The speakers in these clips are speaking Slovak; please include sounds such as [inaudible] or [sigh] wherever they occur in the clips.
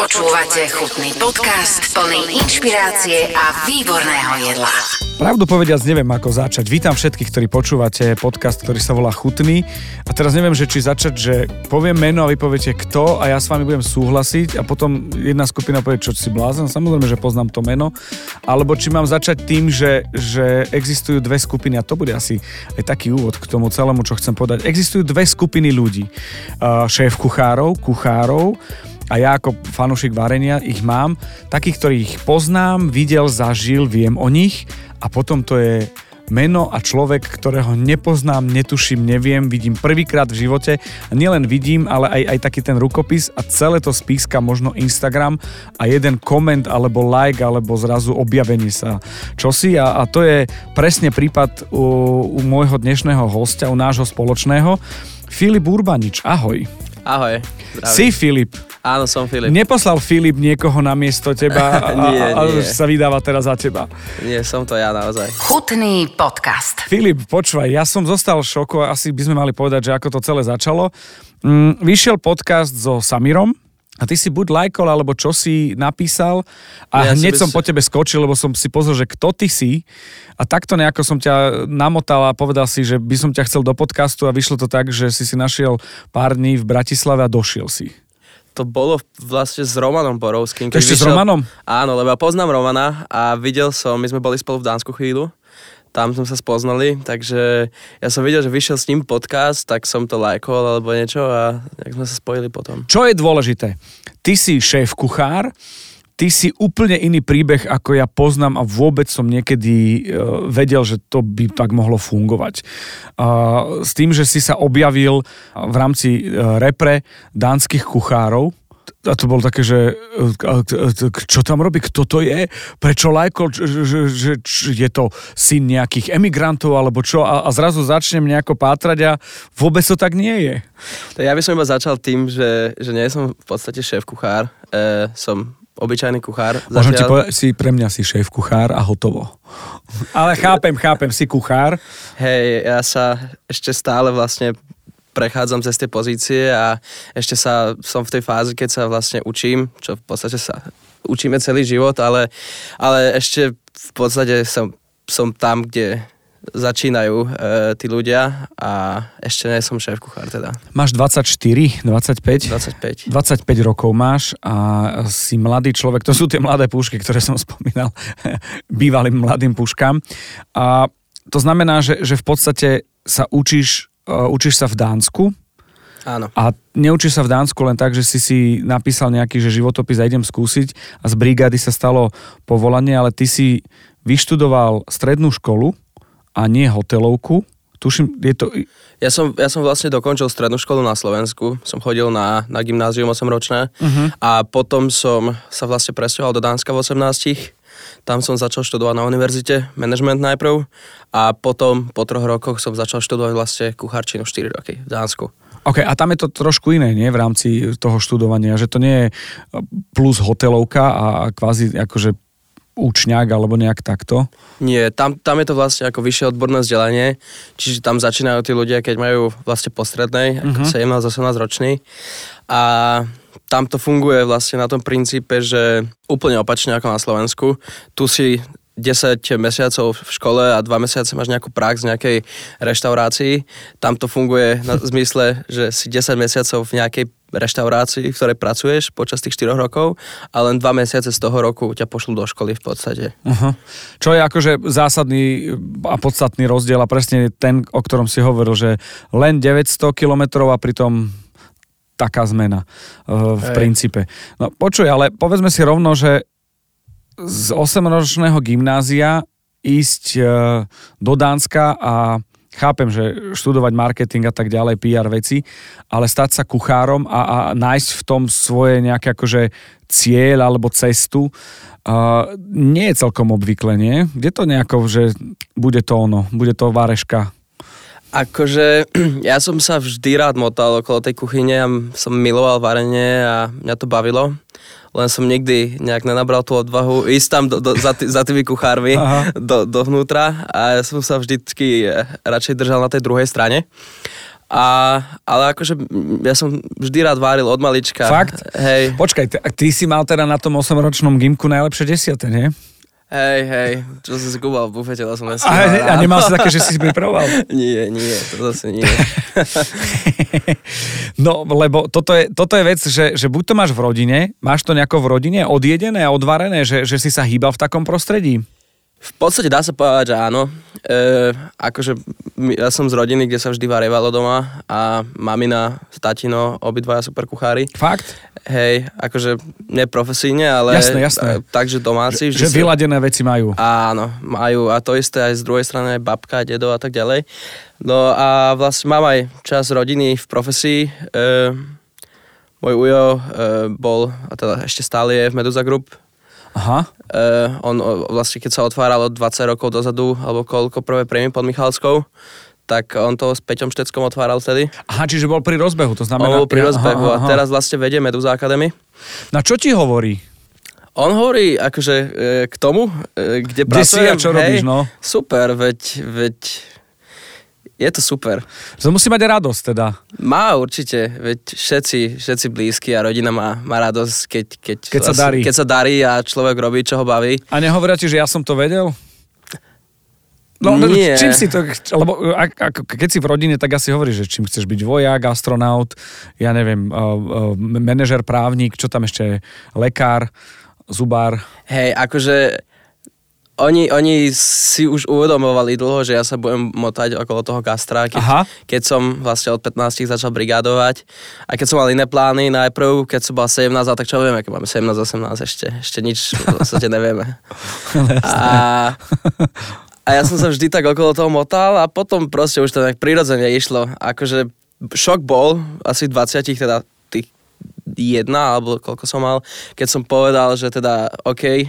Počúvate chutný podcast plný inšpirácie a výborného jedla. Pravdu povediac neviem, ako začať. Vítam všetkých, ktorí počúvate podcast, ktorý sa volá Chutný. A teraz neviem, že či začať, že poviem meno a vy poviete kto a ja s vami budem súhlasiť a potom jedna skupina povie, čo si blázon. Samozrejme, že poznám to meno. Alebo či mám začať tým, že, že existujú dve skupiny a to bude asi aj taký úvod k tomu celému, čo chcem povedať. Existujú dve skupiny ľudí. Šéf kuchárov, kuchárov a ja ako fanúšik varenia ich mám, takých, ktorých poznám, videl, zažil, viem o nich a potom to je meno a človek, ktorého nepoznám, netuším, neviem, vidím prvýkrát v živote. A nielen vidím, ale aj, aj taký ten rukopis a celé to spíska možno Instagram a jeden koment alebo like alebo zrazu objavenie sa čosi a, a to je presne prípad u, u môjho dnešného hostia, u nášho spoločného. Filip Urbanič, ahoj. Ahoj. Zdravím. Si Filip. Áno, som Filip. Neposlal Filip niekoho na miesto teba a, [laughs] Nie, a, a nie. sa vydáva teraz za teba. Nie, som to ja naozaj. Chutný podcast. Filip, počúvaj, ja som zostal v šoku, asi by sme mali povedať, že ako to celé začalo. Mm, vyšiel podcast so Samirom, a ty si buď lajkol, alebo čo si napísal a Ja hneď bez- som po tebe skočil, lebo som si pozrel, že kto ty si a takto nejako som ťa namotal a povedal si, že by som ťa chcel do podcastu a vyšlo to tak, že si si našiel pár dní v Bratislave a došiel si. To bolo vlastne s Romanom Borovským. Ešte s Romanom? Áno, lebo ja poznám Romana a videl som, my sme boli spolu v Dánsku chvíľu, tam sme sa spoznali, takže ja som videl, že vyšiel s ním podcast, tak som to lajkoval alebo niečo a tak sme sa spojili potom. Čo je dôležité? Ty si šéf kuchár, ty si úplne iný príbeh, ako ja poznám a vôbec som niekedy uh, vedel, že to by tak mohlo fungovať. S tým, že si sa objavil v rámci uh, repre dánskych kuchárov, a to bolo také, že e, čo tam robí, kto to je, prečo lajkol, že, je to syn nejakých emigrantov alebo čo a, a zrazu začnem nejako pátrať a vôbec to tak nie je. Ja by som iba začal tým, že, že nie som v podstate šéf kuchár, e, som obyčajný kuchár. Môžem ti Zatiaľ- povedať, si pre mňa si šéf kuchár a hotovo. Ale chápem, chápem, si kuchár. Hej, ja sa ešte stále vlastne prechádzam cez tie pozície a ešte sa som v tej fáze, keď sa vlastne učím, čo v podstate sa učíme celý život, ale, ale ešte v podstate som, som tam, kde začínajú e, tí ľudia a ešte nie som šéf kuchár teda. Máš 24, 25? 25. 25 rokov máš a si mladý človek, to sú tie mladé púšky, ktoré som [laughs] spomínal bývalým mladým puškám. A to znamená, že, že v podstate sa učíš, uh, učíš sa v Dánsku Áno. a neučíš sa v Dánsku len tak, že si si napísal nejaký že životopis a idem skúsiť a z brigády sa stalo povolanie, ale ty si vyštudoval strednú školu a nie hotelovku. Tuším, je to... Ja som, ja som vlastne dokončil strednú školu na Slovensku, som chodil na, na gymnázium 8-ročné Uh-huh. a potom som sa vlastne presťahoval do Dánska v 18. Tam som začal študovať na univerzite, management najprv a potom po troch rokoch som začal študovať vlastne kuchárčinu 4 roky v Dánsku. OK, a tam je to trošku iné, nie, v rámci toho študovania, že to nie je plus hotelovka a kvázi akože účňák alebo nejak takto. Nie, tam, tam je to vlastne ako vyššie odborné vzdelanie, čiže tam začínajú tí ľudia, keď majú vlastne postrednej, ako 17-18 ročný. A tam to funguje vlastne na tom princípe, že úplne opačne ako na Slovensku. Tu si 10 mesiacov v škole a 2 mesiace máš nejakú prax v nejakej reštaurácii. Tam to funguje na zmysle, že si 10 mesiacov v nejakej reštaurácii, v ktorej pracuješ počas tých 4 rokov a len 2 mesiace z toho roku ťa pošlú do školy v podstate. Uh-huh. Čo je akože zásadný a podstatný rozdiel a presne ten, o ktorom si hovoril, že len 900 kilometrov a pritom taká zmena uh, v Hej. princípe. No počuj, ale povedzme si rovno, že z 8-ročného gymnázia ísť uh, do Dánska a chápem, že študovať marketing a tak ďalej, PR veci, ale stať sa kuchárom a, a nájsť v tom svoje nejaké akože cieľ alebo cestu, uh, nie je celkom obvykle, nie? Kde to nejako, že bude to ono, bude to vareška? Akože [clears throat] ja som sa vždy rád motal okolo tej kuchyne a som miloval varenie a mňa to bavilo. Len som nikdy nejak nenabral tú odvahu ísť tam do, do, za, tý, za tými kuchármi Aha. [laughs] do, dovnútra a ja som sa vždycky radšej držal na tej druhej strane. A, ale akože ja som vždy rád varil od malička. Fakt? Hej, Počkaj, ty, ty si mal teda na tom 8-ročnom gimku najlepšie desiate, nie? Hej, hej, čo si kúpal v bufete, som A, a nemal si také, že si pripravoval? [laughs] Nie, nie, to zase nie. [laughs] No, lebo toto je, toto je vec, že, že buď to máš v rodine, máš to nejako v rodine odjedené a odvarené, že, že si sa hýbal v takom prostredí. V podstate dá sa povedať, že áno. E, akože ja som z rodiny, kde sa vždy varievalo doma a mamina, tatino, obidvaja super kuchári. Fakt? Hej, akože neprofesíne, ale Jasné, jasné. e, takže domáci. Že, že vyladené veci majú. Áno, majú a to isté aj z druhej strany aj babka, dedo a tak ďalej. No a vlastne mám aj čas rodiny v profesii. E, môj ujo e, bol, a teda ešte stále je v Meduza Group. Aha. E, on vlastne keď sa otváralo 20 rokov dozadu, alebo koľko prvé prémie pod Michalskou, tak on to s Peťom Šteckom otváral vtedy. Aha, čiže bol pri rozbehu, to On znamená... bol pri rozbehu aha, a aha. teraz vlastne vedie Meduza Academy. Na čo ti hovorí? On hovorí akože e, k tomu, e, kde, Kde si pracujem. a čo robíš, no? Super, veď, veď je to super. To musí mať radosť teda. Má určite, veď všetci, všetci blízki a rodina má, má radosť, keď, keď, Keď sa darí. keď sa darí a človek robí, čo ho baví. A nehovoria ti, že ja som to vedel? No, Nie. čím si to, lebo ak, ak, keď si v rodine, tak asi hovoríš, že čím chceš byť vojak, astronaut, ja neviem, uh, uh, manažer, právnik, čo tam ešte je, lekár, zubár. Hej, akože oni, oni si už uvedomovali dlho, že ja sa budem motať okolo toho gastra, keď, Aha. keď som vlastne od 15 začal brigádovať. A keď som mal iné plány, najprv, keď som bol 17, ale tak čo vieme, keď máme 17, 18, ešte, ešte nič v podstate nevieme. [laughs] a, a ja som sa vždy tak okolo toho motal a potom proste už to tak prirodzene išlo. Akože šok bol asi v 20, teda tých jedna, alebo koľko som mal, keď som povedal, že teda OK,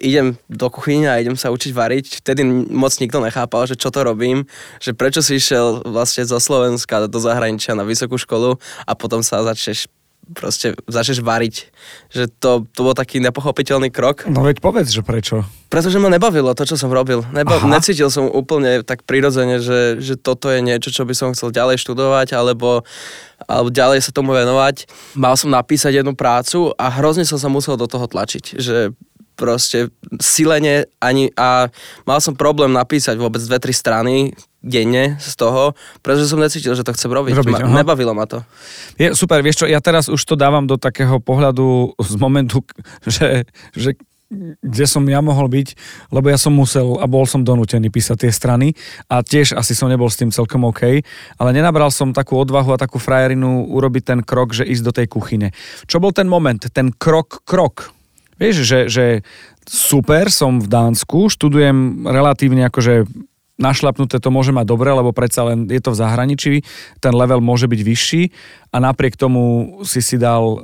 idem do kuchyne a idem sa učiť variť. Vtedy moc nikto nechápal, že čo to robím, že prečo si išiel vlastne zo Slovenska do zahraničia na vysokú školu a potom sa začneš proste začneš variť. Že to, to bol taký nepochopiteľný krok. No veď povedz, že prečo. Pretože ma nebavilo to, čo som robil. Neba- Aha. necítil som úplne tak prirodzene, že, že toto je niečo, čo by som chcel ďalej študovať alebo, alebo ďalej sa tomu venovať. Mal som napísať jednu prácu a hrozne som sa musel do toho tlačiť. Že proste silene ani a mal som problém napísať vôbec dve, tri strany denne z toho, pretože som necítil, že to chcem robiť. Robiť, ma, nebavilo ma to. Je super, vieš čo, ja teraz už to dávam do takého pohľadu z momentu, že, že kde som ja mohol byť, lebo ja som musel a bol som donútený písať tie strany a tiež asi som nebol s tým celkom OK, ale nenabral som takú odvahu a takú frajerinu urobiť ten krok, že ísť do tej kuchyne. Čo bol ten moment, ten krok, krok? Vieš, že, že super, som v Dánsku, študujem relatívne akože našlapnuté to môže mať dobre, lebo predsa len je to v zahraničí, ten level môže byť vyšší a napriek tomu si si dal e,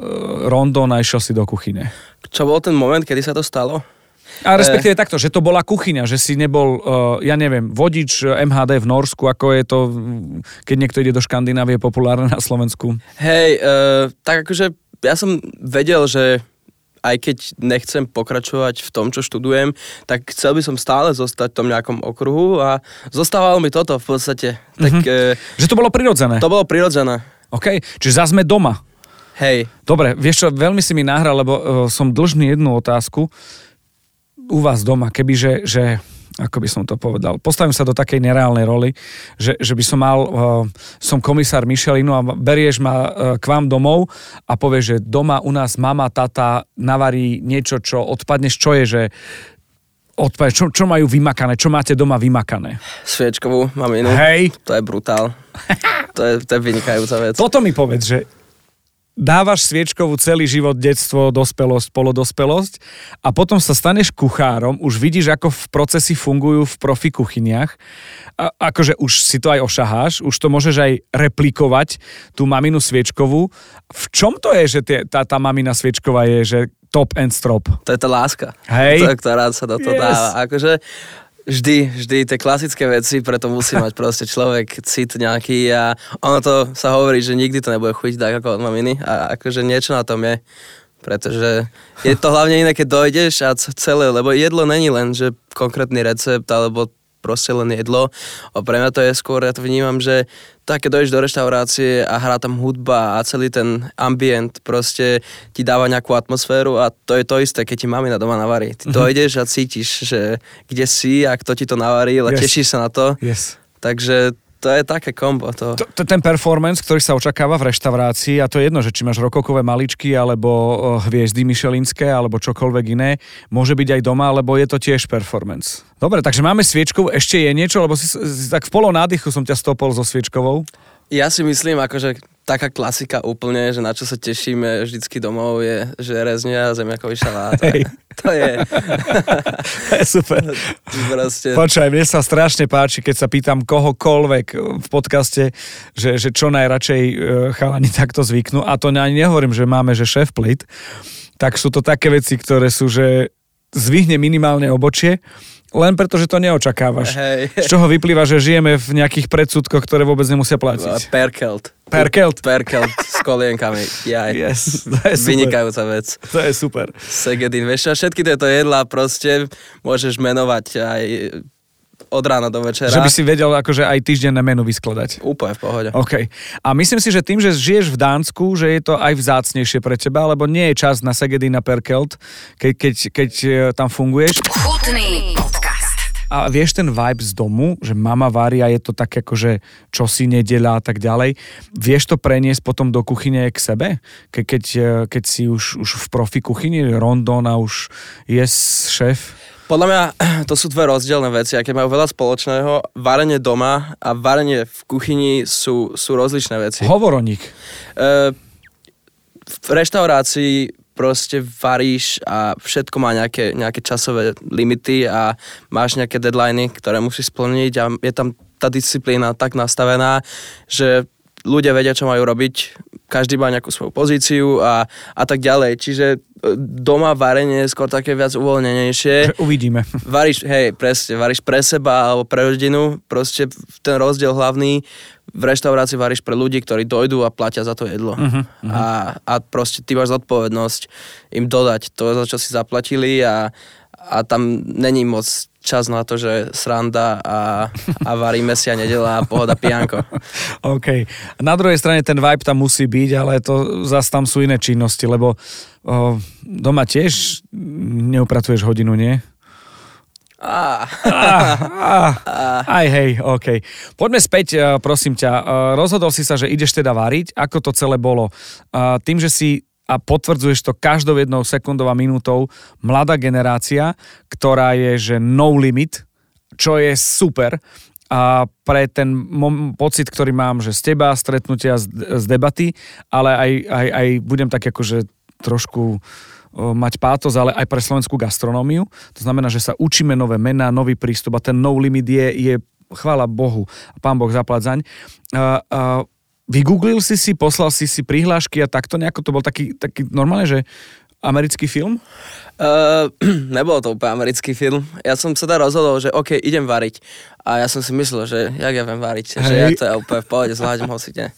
rondon a išiel si do kuchyne. Čo bol ten moment, kedy sa to stalo? A respektíve takto, že to bola kuchyňa, že si nebol, uh, ja neviem, vodič eh, MHD v Norsku, ako je to, keď niekto ide do Škandinávie, populárne na Slovensku. Hej, uh, tak akože ja som vedel, že aj keď nechcem pokračovať v tom, čo študujem, tak chcel by som stále zostať v tom nejakom okruhu a zostávalo mi toto v podstate. Tak mm-hmm. Že to bolo prirodzené. to bolo prirodzené. OK, čiže zase sme doma. Hej, Dobre, vieš čo, veľmi si mi nahral, lebo uh, som dlžný jednu otázku u vás doma, kebyže, že, ako by som to povedal, postavím sa do takej nereálnej roli, že, že by som mal, uh, som komisár Michelinu a berieš ma uh, k vám domov a povieš, že doma u nás mama, tata navarí niečo, čo odpadneš, čo je, že odpadne, čo, čo majú vymakané, čo máte doma vymakané. sviečkovú maminu. Hej. To je brutál. [laughs] to, je, to je vynikajúca vec. Toto mi povedz, že dávaš sviečkovú celý život, detstvo, dospelosť, polodospelosť a potom sa staneš kuchárom, už vidíš, ako v procesy fungujú v profi kuchyniach. A, akože už si to aj ošaháš, už to môžeš aj replikovať, tú maminu sviečkovú. V čom to je, že tie, tá, tá mamina sviečková je, že top and strop? To je tá láska, Hej. To, ktorá sa do toho Yes. dáva. Akože vždy, vždy tie klasické veci, preto musí mať [laughs] proste človek cit nejaký a ono to sa hovorí, že nikdy to nebude chuť tak ako od maminy a akože niečo na tom je. Pretože je to hlavne iné, keď dojdeš a celé, lebo jedlo není len, že konkrétny recept alebo proste len jedlo. A pre mňa to je skôr, ja to vnímam, že tak keď dojdeš do reštaurácie a hrá tam hudba a celý ten ambient proste ti dáva nejakú atmosféru a to je to isté, keď ti mamina doma navarí. Ty Mhm. dojdeš a cítiš, že kde si a kto ti to navarí, ale Yes. tešíš sa na to. Yes. Takže to je také kombo. To. To, to, ten performance, ktorý sa očakáva v reštaurácii, a to je jedno, že či máš rokokové maličky, alebo hviezdy mišelinské, alebo čokoľvek iné, môže byť aj doma, alebo je to tiež performance. Dobre, takže máme sviečkovú, ešte je niečo, lebo si, tak v polonádychu som ťa stopol so sviečkovou. Ja si myslím, akože taká klasika úplne, že na čo sa tešíme vždycky domov je, že reznia a zemiakový šalát. Hej. [laughs] To je To je super. proste... Počkaj, mne sa strašne páči, keď sa pýtam kohokoľvek v podcaste, že, že čo najradšej e, chalani takto zvyknú. A to ani nehovorím, že máme, že šéf plit, tak sú to také veci, ktoré sú, že zvihne minimálne obočie, len preto, že to neočakávaš. Hej. Z čoho vyplýva, že žijeme v nejakých predsudkoch, ktoré vôbec nemusia platiť. Perkelt. Perkelt. Perkelt s kolienkami. Jaj. Yes, to je super. Vynikajúca vec. To je super. Segedin, vieš čo, všetky tieto jedlá proste môžeš menovať aj od rána do večera. Že by si vedel akože aj týždenné menu vyskladať. Úplne v pohode. OK. A myslím si, že tým, že žiješ v Dánsku, že je to aj vzácnejšie pre teba, lebo nie je čas na Segedin a Perkelt, keď, keď, keď e, tam funguješ. Chutný. A vieš ten vibe z domu, že mama varí a je to tak akože čo si nedeľa a tak ďalej. Vieš to preniesť potom do kuchyne k sebe? Ke, keď, e, keď si už, už v profi kuchyni, Rondon a už je šéf? Podľa mňa [clears throat] to sú dve rozdielne veci, aké majú veľa spoločného. Varenie doma a varenie v kuchyni sú, sú rozličné veci. Hovor o nich. E, v reštaurácii proste varíš a všetko má nejaké, nejaké časové limity a máš nejaké deadliny, ktoré musíš splniť a je tam tá disciplína tak nastavená, že ľudia vedia, čo majú robiť, každý má nejakú svoju pozíciu a, a tak ďalej. Čiže e, doma varenie je skôr také viac uvoľnenejšie. [laughs] Uvidíme. Varíš, hej, presne, varíš pre seba alebo pre rodinu, proste ten rozdiel hlavný v reštaurácii varíš pre ľudí, ktorí dojdú a platia za to jedlo. Uh-huh, uh-huh. A, a proste ty máš zodpovednosť im dodať to, za čo si zaplatili a, a tam není moc čas na to, že sranda a, a varíme si a nedela a pohoda pijanko. [laughs] OK. Na druhej strane ten vibe tam musí byť, ale to zase tam sú iné činnosti, lebo o, doma tiež neupratuješ hodinu, nie? Á, Ah, aj hej, OK. Poďme späť, eh, prosím ťa. Eh, Rozhodol si sa, že ideš teda variť. Ako to celé bolo? Eh, Tým, že si a potvrdzuješ to každou jednou sekundou a minútou, mladá generácia, ktorá je, že no limit, čo je super a pre ten mom- pocit, ktorý mám, že z teba, stretnutia z, z debaty, ale aj, aj, aj budem tak akože trošku mať pátos, ale aj pre slovenskú gastronómiu. To znamená, že sa učíme nové mená, nový prístup a ten no limit je, je chvála Bohu, pán Boh zaplať zaň. Uh, uh, vygooglil si si, poslal si si prihlášky a takto nejako to bol taký, taký normálne, že americký film? Uh, [clears throat] nebol to úplne americký film. Ja som sa teda rozhodol, že OK, idem variť. A ja som si myslel, že jak ja viem variť, že Hej. ja to je úplne v pohode, zvládnem hocite.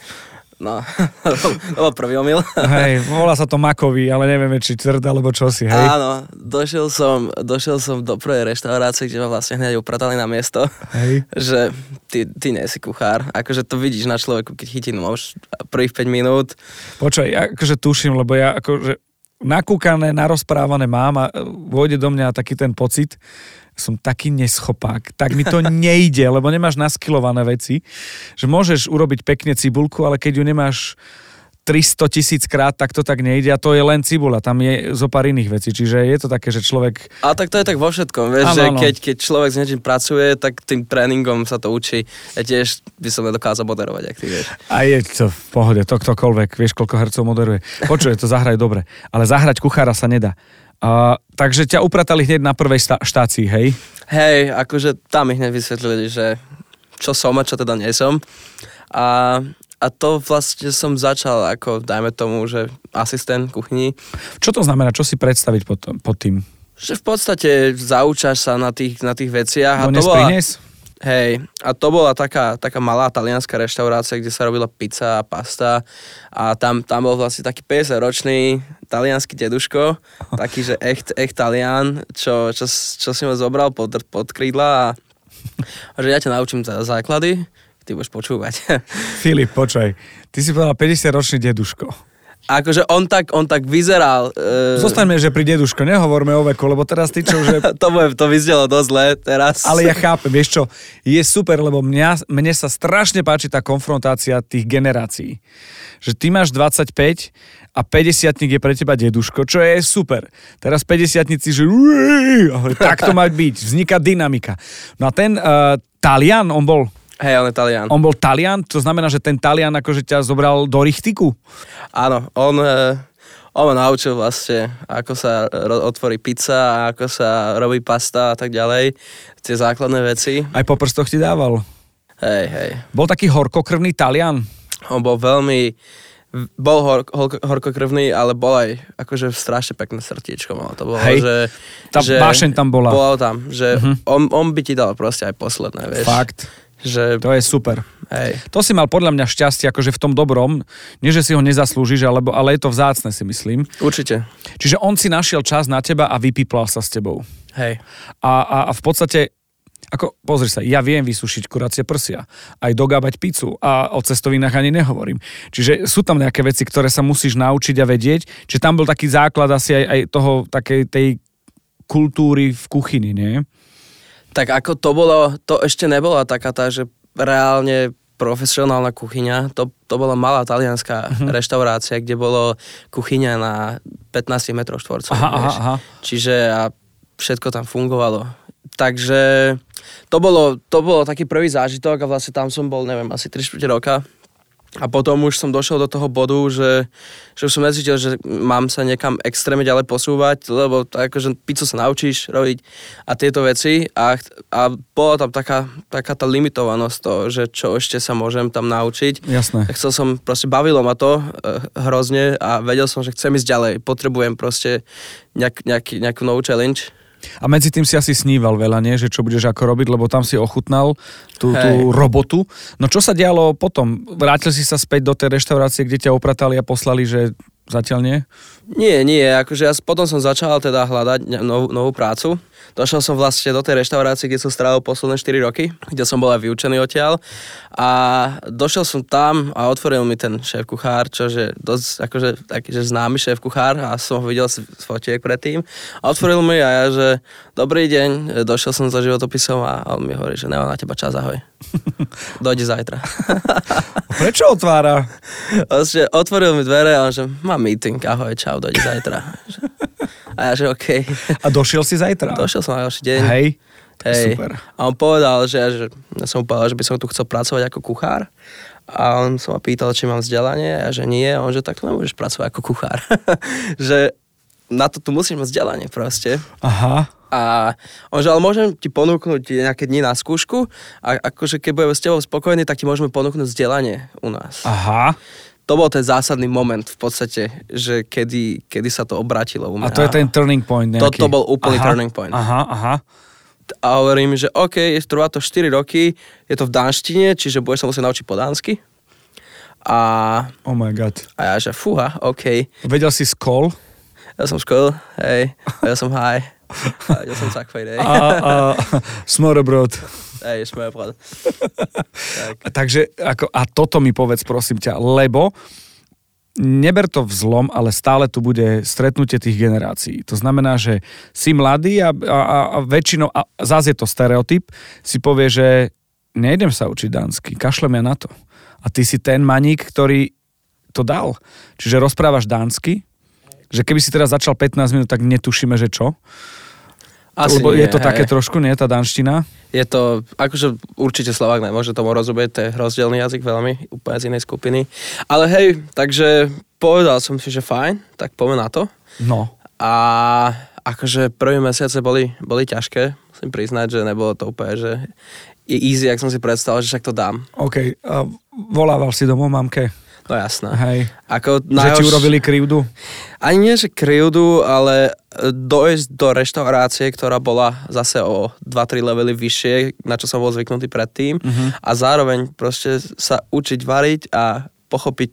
No, [laughs] to bol prvý omyl. Hej, volá sa to makový, ale nevieme, či tvrd alebo čosi, hej? Áno, došiel som, došiel som do prvej reštaurácie, kde ma vlastne hneď upratali na miesto, Hej. že ty, ty nie si kuchár. Akože to vidíš na človeku, keď chytí nôž prvých 5 minút. Počkaj, akože tuším, lebo ja akože nakúkané, narozprávané mám a vôjde do mňa taký ten pocit, som taký neschopák, tak mi to [laughs] nejde, lebo nemáš naskilované veci, že môžeš urobiť pekne cibulku, ale keď ju nemáš 300 tisíc krát, tak to tak nejde a to je len cibula, tam je zo pár iných vecí, čiže je to také, že človek A tak to je tak vo všetkom, vieš, Áno, že keď, keď človek s niečím pracuje, tak tým tréningom sa to učí. Ja tiež by som nedokázal moderovať, ak ty vieš. A je to v pohode, to ktokoľvek, vieš, koľko hercov moderuje. Počuje, to zahraj dobre, ale zahrať kuchára sa nedá. Uh, takže ťa upratali hneď na prvej sta- štácii, hej? Hej, akože tam mi hneď vysvetlili, že čo som a čo teda nie som. A, a to vlastne som začal ako, dajme tomu, že asistent kuchyni. Čo to znamená, čo si predstaviť pod, pod tým? Že v podstate zaučaš sa na tých, na tých veciach. A Dones, to bola, prines? Hej, a to bola taká, taká malá talianská reštaurácia, kde sa robila pizza a pasta a tam, tam bol vlastne taký 50-ročný talianský deduško, taký, že echt, echt talian, čo, čo, čo si ma zobral pod, pod krídla a že ja ťa naučím za základy, ty budeš počúvať. Filip, počkaj, ty si povedal 50-ročný deduško. Akože on tak, on tak vyzeral. Uh, Zostaňme, že pri deduško, nehovorme o veku, lebo teraz ty čo, že... [laughs] to, bude, to vyznelo dosť zle teraz. Ale ja chápem, vieš čo, je super, lebo mňa, mne sa strašne páči tá konfrontácia tých generácií. Že ty máš 25 a 50 je pre teba deduško, čo je super. Teraz 50 že tak to má byť, vzniká dynamika. No a ten uh, Talian, on bol Hej, on je Talian. On bol Talian, to znamená, že ten Talian akože ťa zobral do richtiku? Áno, on, eh, on ma naučil vlastne, ako sa otvorí pizza ako sa robí pasta a tak ďalej. Tie základné veci. Aj po prstoch ti dával? Hej, hej. Bol taký horkokrvný Talian? On bol veľmi bol hor, hor, horkokrvný, ale bol aj akože strašne pekné srdíčko mal. To bolo, Hej, že, tá že, vášeň tam bola. Bola tam, že uh-huh. on, on by ti dal proste aj posledné, vieš. Fakt. Že, To je super. hej. To si mal podľa mňa šťastie, akože v tom dobrom, nie že si ho nezaslúžiš, alebo, ale je to vzácne si myslím. Určite. Čiže on si našiel čas na teba a vypiplal sa s tebou. Hej. A, a, a v podstate, ako, pozri sa, ja viem vysušiť kuracie prsia, aj dogábať pizzu a o cestovinách ani nehovorím. Čiže sú tam nejaké veci, ktoré sa musíš naučiť a vedieť, čiže tam bol taký základ asi aj, aj toho, takej tej kultúry v kuchyni, nie? Tak ako to bolo, to ešte nebola taká tá, že reálne profesionálna kuchyňa, to, to bola malá talianská uh-huh. reštaurácia, kde bolo kuchyňa na 15 m. Aha, aha, aha. Čiže a všetko tam fungovalo. Takže to bolo, to bolo taký prvý zážitok a vlastne tam som bol, neviem, asi 3 4 roka. A potom už som došiel do toho bodu, že, že už som necítil, že mám sa niekam extrémne ďalej posúvať, lebo tak akože pizzu sa naučíš robiť a tieto veci a, a bola tam taká, taká tá limitovanosť to, že čo ešte sa môžem tam naučiť. Jasné. Tak chcel som, proste bavilo ma to e, hrozne a vedel som, že chcem ísť ďalej. Potrebujem proste nejak, nejaký, nejakú novú challenge. A medzi tým si asi sníval veľa, nie? Že čo budeš ako robiť, lebo tam si ochutnal tú, Hej. tú robotu. No čo sa dialo potom? Vrátil si sa späť do tej reštaurácie, kde ťa opratali a poslali, že zatiaľ nie? Nie, nie, akože ja potom som začal teda hľadať ne- novú, prácu. Došiel som vlastne do tej reštaurácie, kde som strávil posledné 4 roky, kde som bol aj vyučený odtiaľ. A došiel som tam a otvoril mi ten šéf kuchár, čo je dosť akože taký, že známy šéf kuchár a som ho videl z z fotiek predtým. A otvoril mi a ja, že dobrý deň, došiel som za životopisom a on mi hovorí, že nemám na teba čas, ahoj. [laughs] Dojde zajtra. Prečo otvára? [laughs] Vlastne otvoril mi dvere a on že mám meeting, ahoj, čau, dojde zajtra. A ja že OK. A došiel si zajtra? Došiel som na ďalší deň. Hej, Hej. super. A on povedal, že, že ja som povedal, že by som tu chcel pracovať ako kuchár. A on sa ma pýtal, či mám vzdelanie a že nie. A on že tak nemôžeš pracovať ako kuchár. [laughs] že na to tu musíš mať vzdelanie proste. Aha. A on že, ale môžem ti ponúknuť nejaké dni na skúšku a akože keď budeme s tebou spokojní, tak ti môžeme ponúknuť vzdelanie u nás. Aha. To bol ten zásadný moment v podstate, že kedy, kedy sa to obratilo A to je ten turning point nejaký. Toto bol úplný aha, turning point. Aha, aha. a hovorím, že OK, trvá to 4 roky, je to v dánštine, čiže budeš sa musieť naučiť po dánsky. A, Oh my god. a ja, že fúha, OK. Vedel si skol? Ja som škol, hej, ja som high. A [laughs] ja som tak hej. A, a [laughs] smorobrod. Hej, sme pravda. Tak. A [laughs] Takže, ako, a toto mi povedz, prosím ťa, lebo neber to v zlom, ale stále tu bude stretnutie tých generácií. To znamená, že si mladý a, a, a, a väčšinou, a zás je to stereotyp, si povie, že nejdem sa učiť dánsky, kašlem ja na to. A ty si ten maník, ktorý to dal. Čiže rozprávaš dánsky, že keby si teraz začal 15 minút, tak netušíme, že čo. Asi Lebo nie, je to hej. také trošku, nie, tá danština? Je to, akože určite Slovák nemôže tomu rozumieť, to je rozdielný jazyk veľmi, úplne z inej skupiny. Ale hej, takže povedal som si, že fajn, tak poďme na to. No. A akože prvé mesiace boli, boli ťažké, musím priznať, že nebolo to úplne, že je easy, ak som si predstavil, že však to dám. OK. A volával si domov mamke? No jasné. Hej. Ako Že ti urobili krivdu? Ani nie, že krivdu, ale dojsť do reštaurácie, ktorá bola zase o 2-3 levely vyššie, na čo som bol zvyknutý predtým. Mhm. A zároveň proste sa učiť variť a pochopiť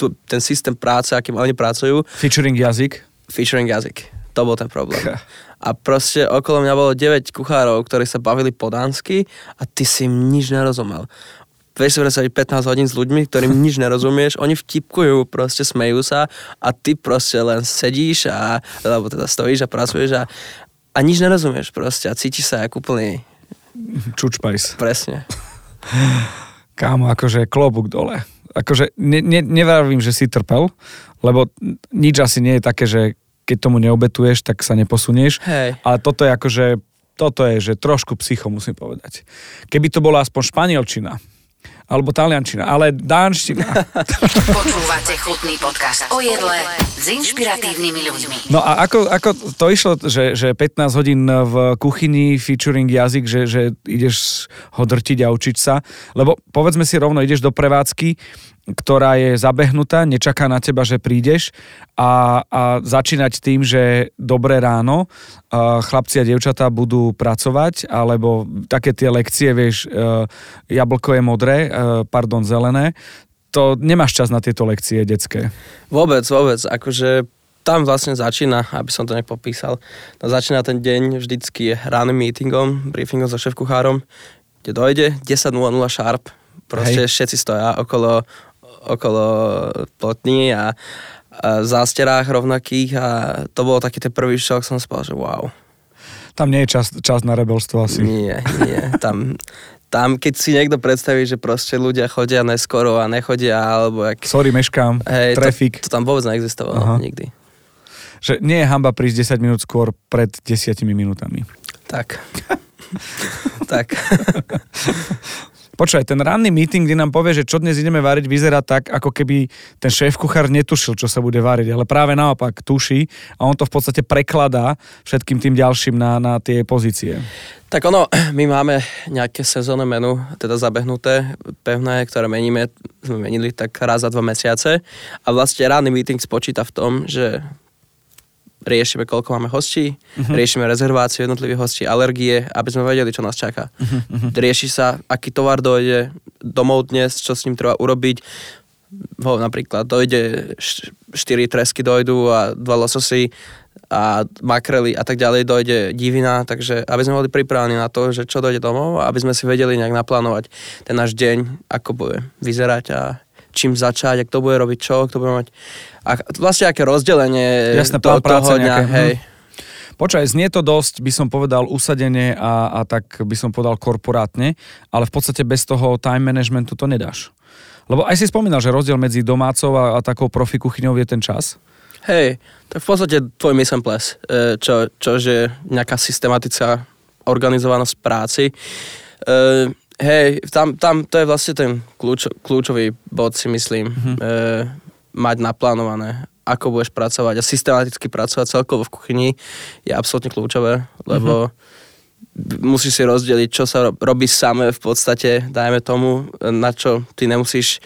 tu, ten systém práce, akým oni pracujú. Featuring jazyk? Featuring jazyk. To bol ten problém. A proste okolo mňa bolo 9 kuchárov, ktorí sa bavili po dánsky a ty si im nič nerozumel. Vieš si predstaviť 15 hodín s ľuďmi, ktorým nič nerozumieš, oni vtipkujú, proste smejú sa a ty proste len sedíš a, alebo teda stojíš a pracuješ a, a nič nerozumieš proste a cítiš sa ako úplný... Čučpajs. Presne. Kámo, akože klobúk dole. Akože ne, ne, nevravím, že si trpel, lebo nič asi nie je také, že keď tomu neobetuješ, tak sa neposunieš. Hej. Ale toto je akože, toto je, že trošku psycho, musím povedať. Keby to bola aspoň španielčina, alebo taliančina, ale dánština. [laughs] Počúvate chutný podcast o jedle s inšpiratívnymi ľuďmi. No a ako, ako to išlo, že, že 15 hodín v kuchyni featuring jazyk, že, že ideš ho drtiť a učiť sa? Lebo povedzme si rovno, ideš do prevádzky, ktorá je zabehnutá, nečaká na teba, že prídeš a, a začínať tým, že dobré ráno, chlapci a dievčatá budú pracovať, alebo také tie lekcie, vieš, e, jablko je modré, e, pardon, zelené, to nemáš čas na tieto lekcie detské. Vôbec, vôbec. Akože tam vlastne začína, aby som to nejak popísal, no začína ten deň vždycky ranným meetingom, briefingom so šéf-kuchárom, kde dojde 10.00 sharp, proste Hej. všetci stoja okolo, okolo plotní a, a zásterách rovnakých a to bol taký ten prvý šok, som povedal, že wow. Tam nie je čas, čas na rebelstvo asi. Nie, nie. Tam, tam, keď si niekto predstaví, že proste ľudia chodia neskoro a nechodia, alebo jak... Sorry, meškám, Hej, trafik. to, to tam vôbec neexistovalo Aha. nikdy. Že nie je hamba prísť 10 minút skôr pred 10 minútami. Tak. [laughs] tak. [laughs] Počkaj, ten ranný meeting, kde nám povie, že čo dnes ideme variť, vyzerá tak, ako keby ten šéf kuchár netušil, čo sa bude variť, ale práve naopak tuší a on to v podstate prekladá všetkým tým ďalším na, na tie pozície. Tak ono, [clears throat] my máme nejaké sezónne menu, teda zabehnuté, pevné, ktoré meníme, sme menili tak raz za dva mesiace a vlastne ranný meeting spočíta v tom, že riešime, koľko máme hostí, uh-huh. riešime rezerváciu jednotlivých hostí, alergie, aby sme vedeli, čo nás čaká. Uh-huh. Rieši sa, aký tovar dojde domov dnes, čo s ním treba urobiť. Ho, napríklad dojde, 4 tresky dojdú a dva lososy a makrely a tak ďalej dojde divina, takže aby sme boli pripravení na to, že čo dojde domov a aby sme si vedeli nejak naplánovať ten náš deň, ako bude vyzerať a čím začať, a kto bude robiť čo, kto bude mať... A vlastne aké rozdelenie Jasné, to, práce toho dňa, nejaké, hej. Počkaj, znie to dosť, by som povedal, usadenie a, a tak by som povedal korporátne, ale v podstate bez toho time managementu to nedáš. Lebo aj si spomínal, že rozdiel medzi domácou a, a takou profi kuchyňou je ten čas. Hej, to je v podstate tvoj mission ples, e, čo, čo je nejaká systematická organizovanosť práci. E, hej, tam, tam to je vlastne ten kľúč, kľúčový bod, si myslím, mm-hmm. e, mať naplánované, ako budeš pracovať a systematicky pracovať celkovo v kuchyni je absolútne kľúčové, lebo mm-hmm. musíš si rozdeliť, čo sa ro- robí samé v podstate, dajme tomu, na čo ty nemusíš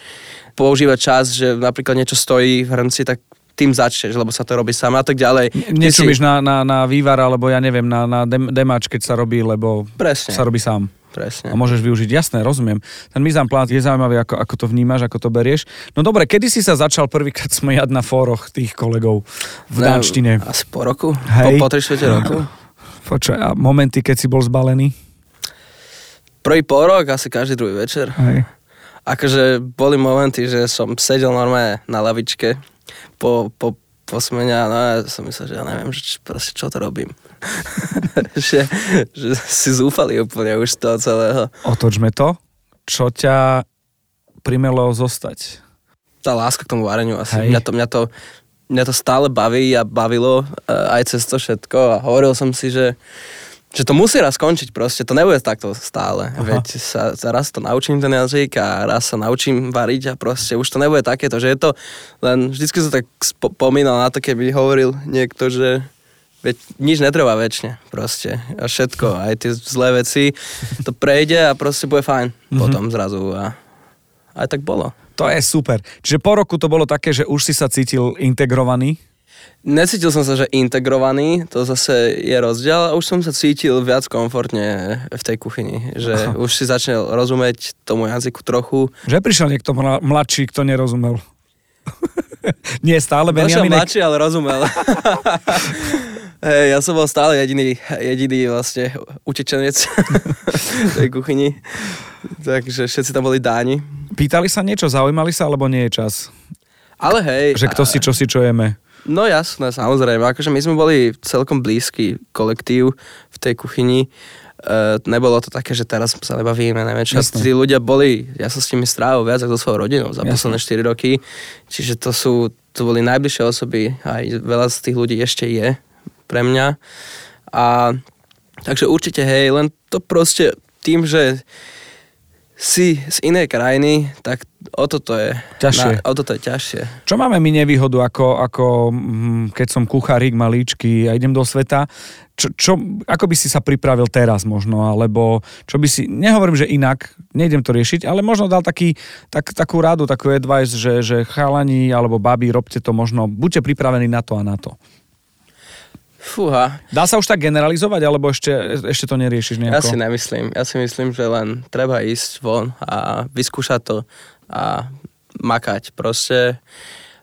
používať čas, že napríklad niečo stojí v hrnci, tak tým začneš, lebo sa to robí sám a tak ďalej. Nečumíš si- na, na, na vývar, alebo ja neviem, na, na dem, demáč, keď sa robí, lebo Presne. sa robí sám. Presne. A môžeš využiť, jasné, rozumiem. Ten mizan plán je zaujímavý, ako, ako to vnímaš, ako to berieš. No dobre, kedy si sa začal prvýkrát smejať na fóroch tých kolegov v Ne, dánštine? Asi po roku? Hej. Po, po 3 čtvrte roku? [laughs] Počkaj, a momenty, keď si bol zbalený? Prvý pol rok, asi každý druhý večer. Hej. Akože boli momenty, že som sedel normálne na lavičke po, po, po smene a no, ja som myslel, že ja neviem, že č- proste čo to robím. [laughs] že, že si zúfali úplne už z toho celého. Otočme to. Čo ťa primelo zostať? Tá láska k tomu vareniu asi. Hej. Mňa to, mňa, to, mňa to stále baví a bavilo eh, aj cez to všetko a hovoril som si, že že to musí raz skončiť proste, to nebude takto stále. Aha. Veď sa, sa raz to naučím ten jazyk a raz sa naučím variť a proste už to nebude takéto, že je to len, vždycky som tak spomínal na to, keby hovoril niekto, že veď nič netrvá väčšine proste a všetko, aj tie zlé veci, to prejde a proste bude fajn mm-hmm. potom zrazu a aj tak bolo. To je super. Čiže po roku to bolo také, že už si sa cítil integrovaný? Necítil som sa, že integrovaný, to zase je rozdiel, a už som sa cítil viac komfortne v tej kuchyni, že Aha. už si začal rozumieť tomu jazyku trochu. Že prišiel niekto mla- mladší, kto nerozumel? [laughs] Nie, stále Benjaminek? mladší, ale rozumel. [laughs] Hej, ja som bol stále jediný, jediný vlastne utečenec v tej kuchyni. Takže všetci tam boli dáni. Pýtali sa niečo, zaujímali sa, alebo nie je čas? Ale hej. Že kto si, čo si, čo jeme? No jasné, samozrejme. Akože my sme boli celkom blízky kolektív v tej kuchyni. Uh, nebolo to také, že teraz sa nebavíme, neviem čo. Tí ľudia boli, ja som s nimi strávil viac ako so svojou rodinou za posledné 4 roky. Čiže to sú, to boli najbližšie osoby, aj veľa z tých ľudí ešte je pre mňa. A takže určite hej, len to proste tým, že si z inej krajiny, tak o toto je, Ťažšie. Na, o toto je ťažšie. Čo máme my nevýhodu, ako, ako mm, keď som kuchárik malíčky a idem do sveta, čo, čo, ako by si sa pripravil teraz možno, alebo čo by si, nehovorím, že inak, nejdem to riešiť, ale možno dal taký, tak, takú radu, takú advice, že, že chalani alebo babi, robte to možno, buďte pripravení na to a na to. Fúha, Dá sa už tak generalizovať, alebo ešte, ešte to neriešiš Ja nejako? si nemyslím. Ja si myslím, že len treba ísť von a vyskúšať to a makať proste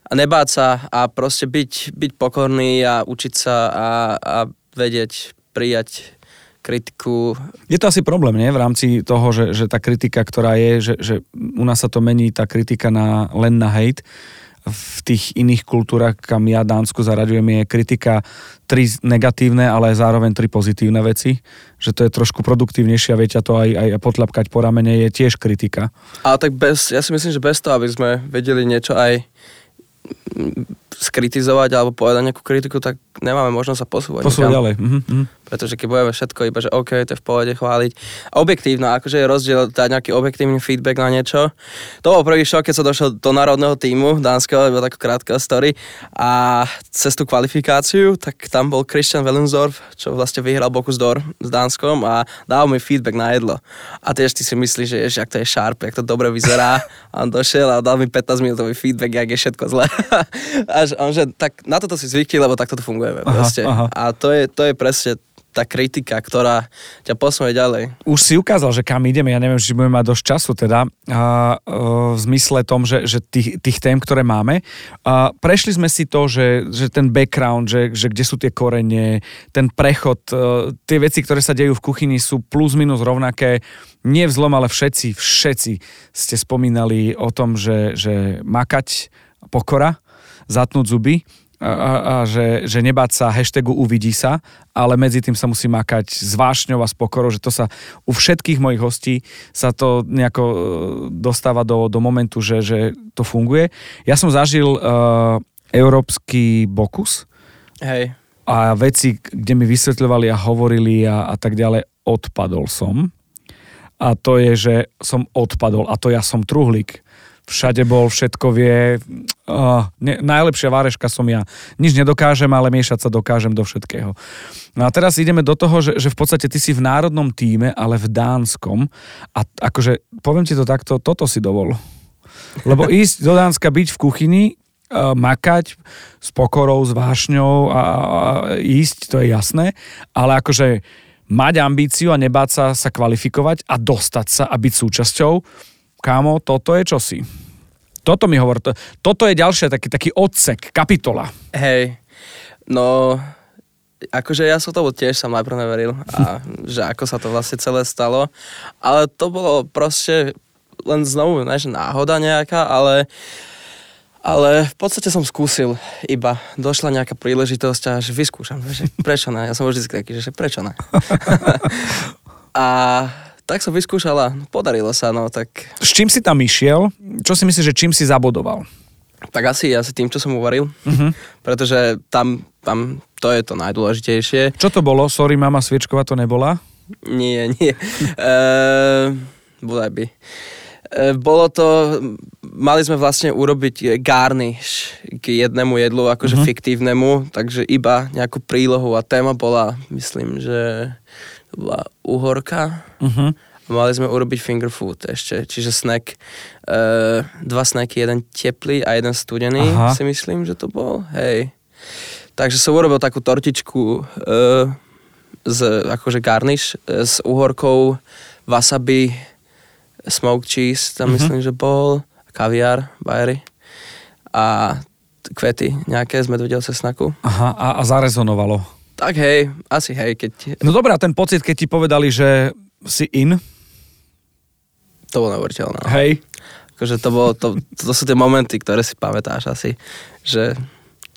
a nebáť sa a proste byť, byť pokorný a učiť sa a, a vedieť prijať kritiku. Je to asi problém, nie? V rámci toho, že, že tá kritika, ktorá je, že, že u nás sa to mení, tá kritika na, len na hate. V tých iných kultúrach, kam ja Dánsku zaraďujem, je kritika tri negatívne, ale zároveň tri pozitívne veci. Že to je trošku produktívnejšie a viete to aj, aj potľapkať po ramene je tiež kritika. Ale tak bez, ja si myslím, že bez toho, aby sme vedeli niečo aj mm, skritizovať alebo povedať nejakú kritiku, tak nemáme možnosť sa posúvať. Posúvať ďalej. Mhm, mhm. Pretože keď budeme všetko iba, že OK, to je v pohode chváliť. Objektívno, akože je rozdiel dať nejaký objektívny feedback na niečo. To bol prvý šok, keď som došiel do národného týmu dánskeho, iba takú krátku story. A cez tú kvalifikáciu, tak tam bol Christian Wellensdorf, čo vlastne vyhral Bokus d'Or s Dánskom a dal mi feedback na jedlo. A tiež ty si myslíš, že ježiš, jak to je sharp, jak to dobre vyzerá. A on došiel a dal mi 15 minútový feedback, jak je všetko zle. [laughs] a on, že tak na toto si zvykli, lebo takto to funguje. Aha, aha. A to je, to je presne tá kritika, ktorá ťa posunie ďalej. Už si ukázal, že kam ideme, ja neviem, či budeme mať dosť času teda, a, a, v zmysle tom, že, že tých, tých tém, ktoré máme. A, prešli sme si to, že, že ten background, že, že kde sú tie korene, ten prechod, a, tie veci, ktoré sa dejú v kuchyni sú plus minus rovnaké. Nie vzlom, ale všetci, všetci ste spomínali o tom, že, že makať, pokora, zatnúť zuby a, a, že, že nebáť sa hashtagu uvidí sa, ale medzi tým sa musí makať s vášňou a s pokorou, že to sa u všetkých mojich hostí sa to nejako e, dostáva do, do momentu, že, že to funguje. Ja som zažil uh, európsky bokus Hej. a veci, kde mi vysvetľovali a hovorili a, a tak ďalej, odpadol som. A to je, že som odpadol a to ja som truhlík. Všade bol, všetko vie. Uh, ne, najlepšia váreška som ja. Nič nedokážem, ale miešať sa dokážem do všetkého. No a teraz ideme do toho, že, že v podstate ty si v národnom týme, ale v dánskom. A akože, poviem ti to takto, toto si dovol. Lebo ísť do Dánska, byť v kuchyni, uh, makať s pokorou, s vášňou a, a ísť, to je jasné, ale akože mať ambíciu a nebáť sa sa kvalifikovať a dostať sa a byť súčasťou, kámo, toto je čosi. Toto mi hovor. to- Toto je ďalšie taký, taký odsek, kapitola. Hej. No, akože ja som tomu tiež som najprv neveril a [laughs] že ako sa to vlastne celé stalo. Ale to bolo proste len znovu, ne, že náhoda nejaká, ale ale v podstate som skúsil iba. Došla nejaká príležitosť a že vyskúšam, že prečo ne? Ja som vždy taký, že prečo ne? [laughs] a tak som vyskúšala, podarilo sa, no tak S čím si tam išiel? Čo si myslíš, že čím si zabodoval? Tak asi, asi tým, čo som uvaril, uh-huh. pretože tam, tam to je to najdôležitejšie. Čo to bolo? Sorry, mama Sviečková to nebola? Nie, nie. Uh, [laughs] bodaj by. Uh, bolo to, mali sme vlastne urobiť garnish k jednému jedlu, akože uh-huh. fiktívnemu, takže iba nejakú prílohu a téma bola, myslím, že to bola uhorka. Uh-huh. A mali sme urobiť finger food ešte, čiže snack, uh, dva snacky, jeden teplý a jeden studený, Aha. si myslím, že to bol, hej. Takže som urobil takú tortičku uh, z, akože garnish uh, s uhorkou, wasabi, smoked cheese, tam Mhm. myslím, že bol, kaviár, bajery a kvety nejaké z medvedel snaku. Aha, a, a zarezonovalo. Tak hej, asi hej, keď... No dobrá, ten pocit, keď ti povedali, že si in, To bolo neuveriteľné. no. hej, Akože to, bolo, to, to sú tie momenty, ktoré si pamätáš asi, že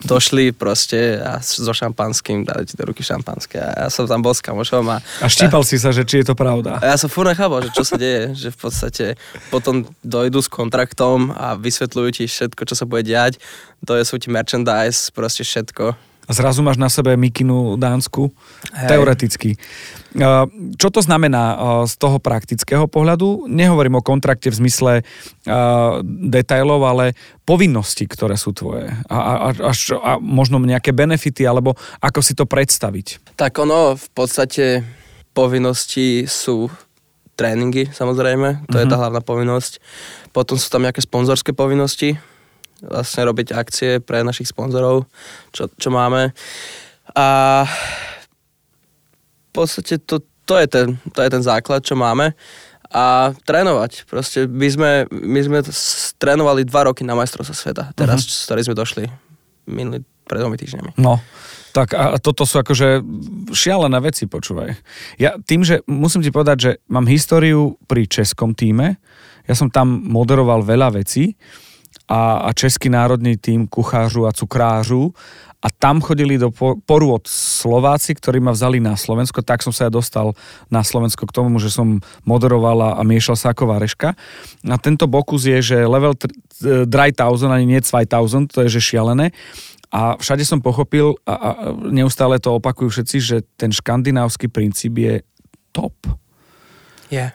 došli proste a so šampanským, dali ti do ruky šampanské a ja som tam bol s kamošom a, a štípal si sa, že či je to pravda. a ja som furt nechápal, že čo sa deje, že v podstate potom dojdu s kontraktom a vysvetľujú ti všetko, čo sa bude diať, to sú ti merchandise, proste všetko. A zrazu máš na sebe mikinu dánsku. Hej. Teoreticky. Čo to znamená z toho praktického pohľadu? Nehovorím o kontrakte v zmysle detailov, ale povinnosti, ktoré sú tvoje. A, a, a, a možno nejaké benefity, alebo ako si to predstaviť. Tak ono v podstate povinnosti sú tréningy, samozrejme, to je tá hlavná povinnosť. Potom sú tam nejaké sponzorské povinnosti, vlastne robiť akcie pre našich sponzorov, čo, čo máme. A v podstate to, to, je ten, to je ten základ, čo máme. A trénovať. Proste my sme, my sme trénovali dva roky na majstrovstve sveta, teraz, uh-huh. s ktorým sme došli minulý, pred dvomi týždňami. No, tak a toto sú akože šialené veci, počúvaj. Ja tým, že musím ti povedať, že mám históriu pri českom týme, ja som tam moderoval veľa vecí a, a český národný tým kuchářu a cukrářu a tam chodili do po- porôd Slováci, ktorí ma vzali na Slovensko, tak som sa ja dostal na Slovensko k tomu, že som moderoval a miešal sa ako vareška. A tento Bokus je, že level 3000, ani nie 2000, to je že šialené. A všade som pochopil, a, a neustále to opakujú všetci, že ten škandinávsky princíp je top. Yeah.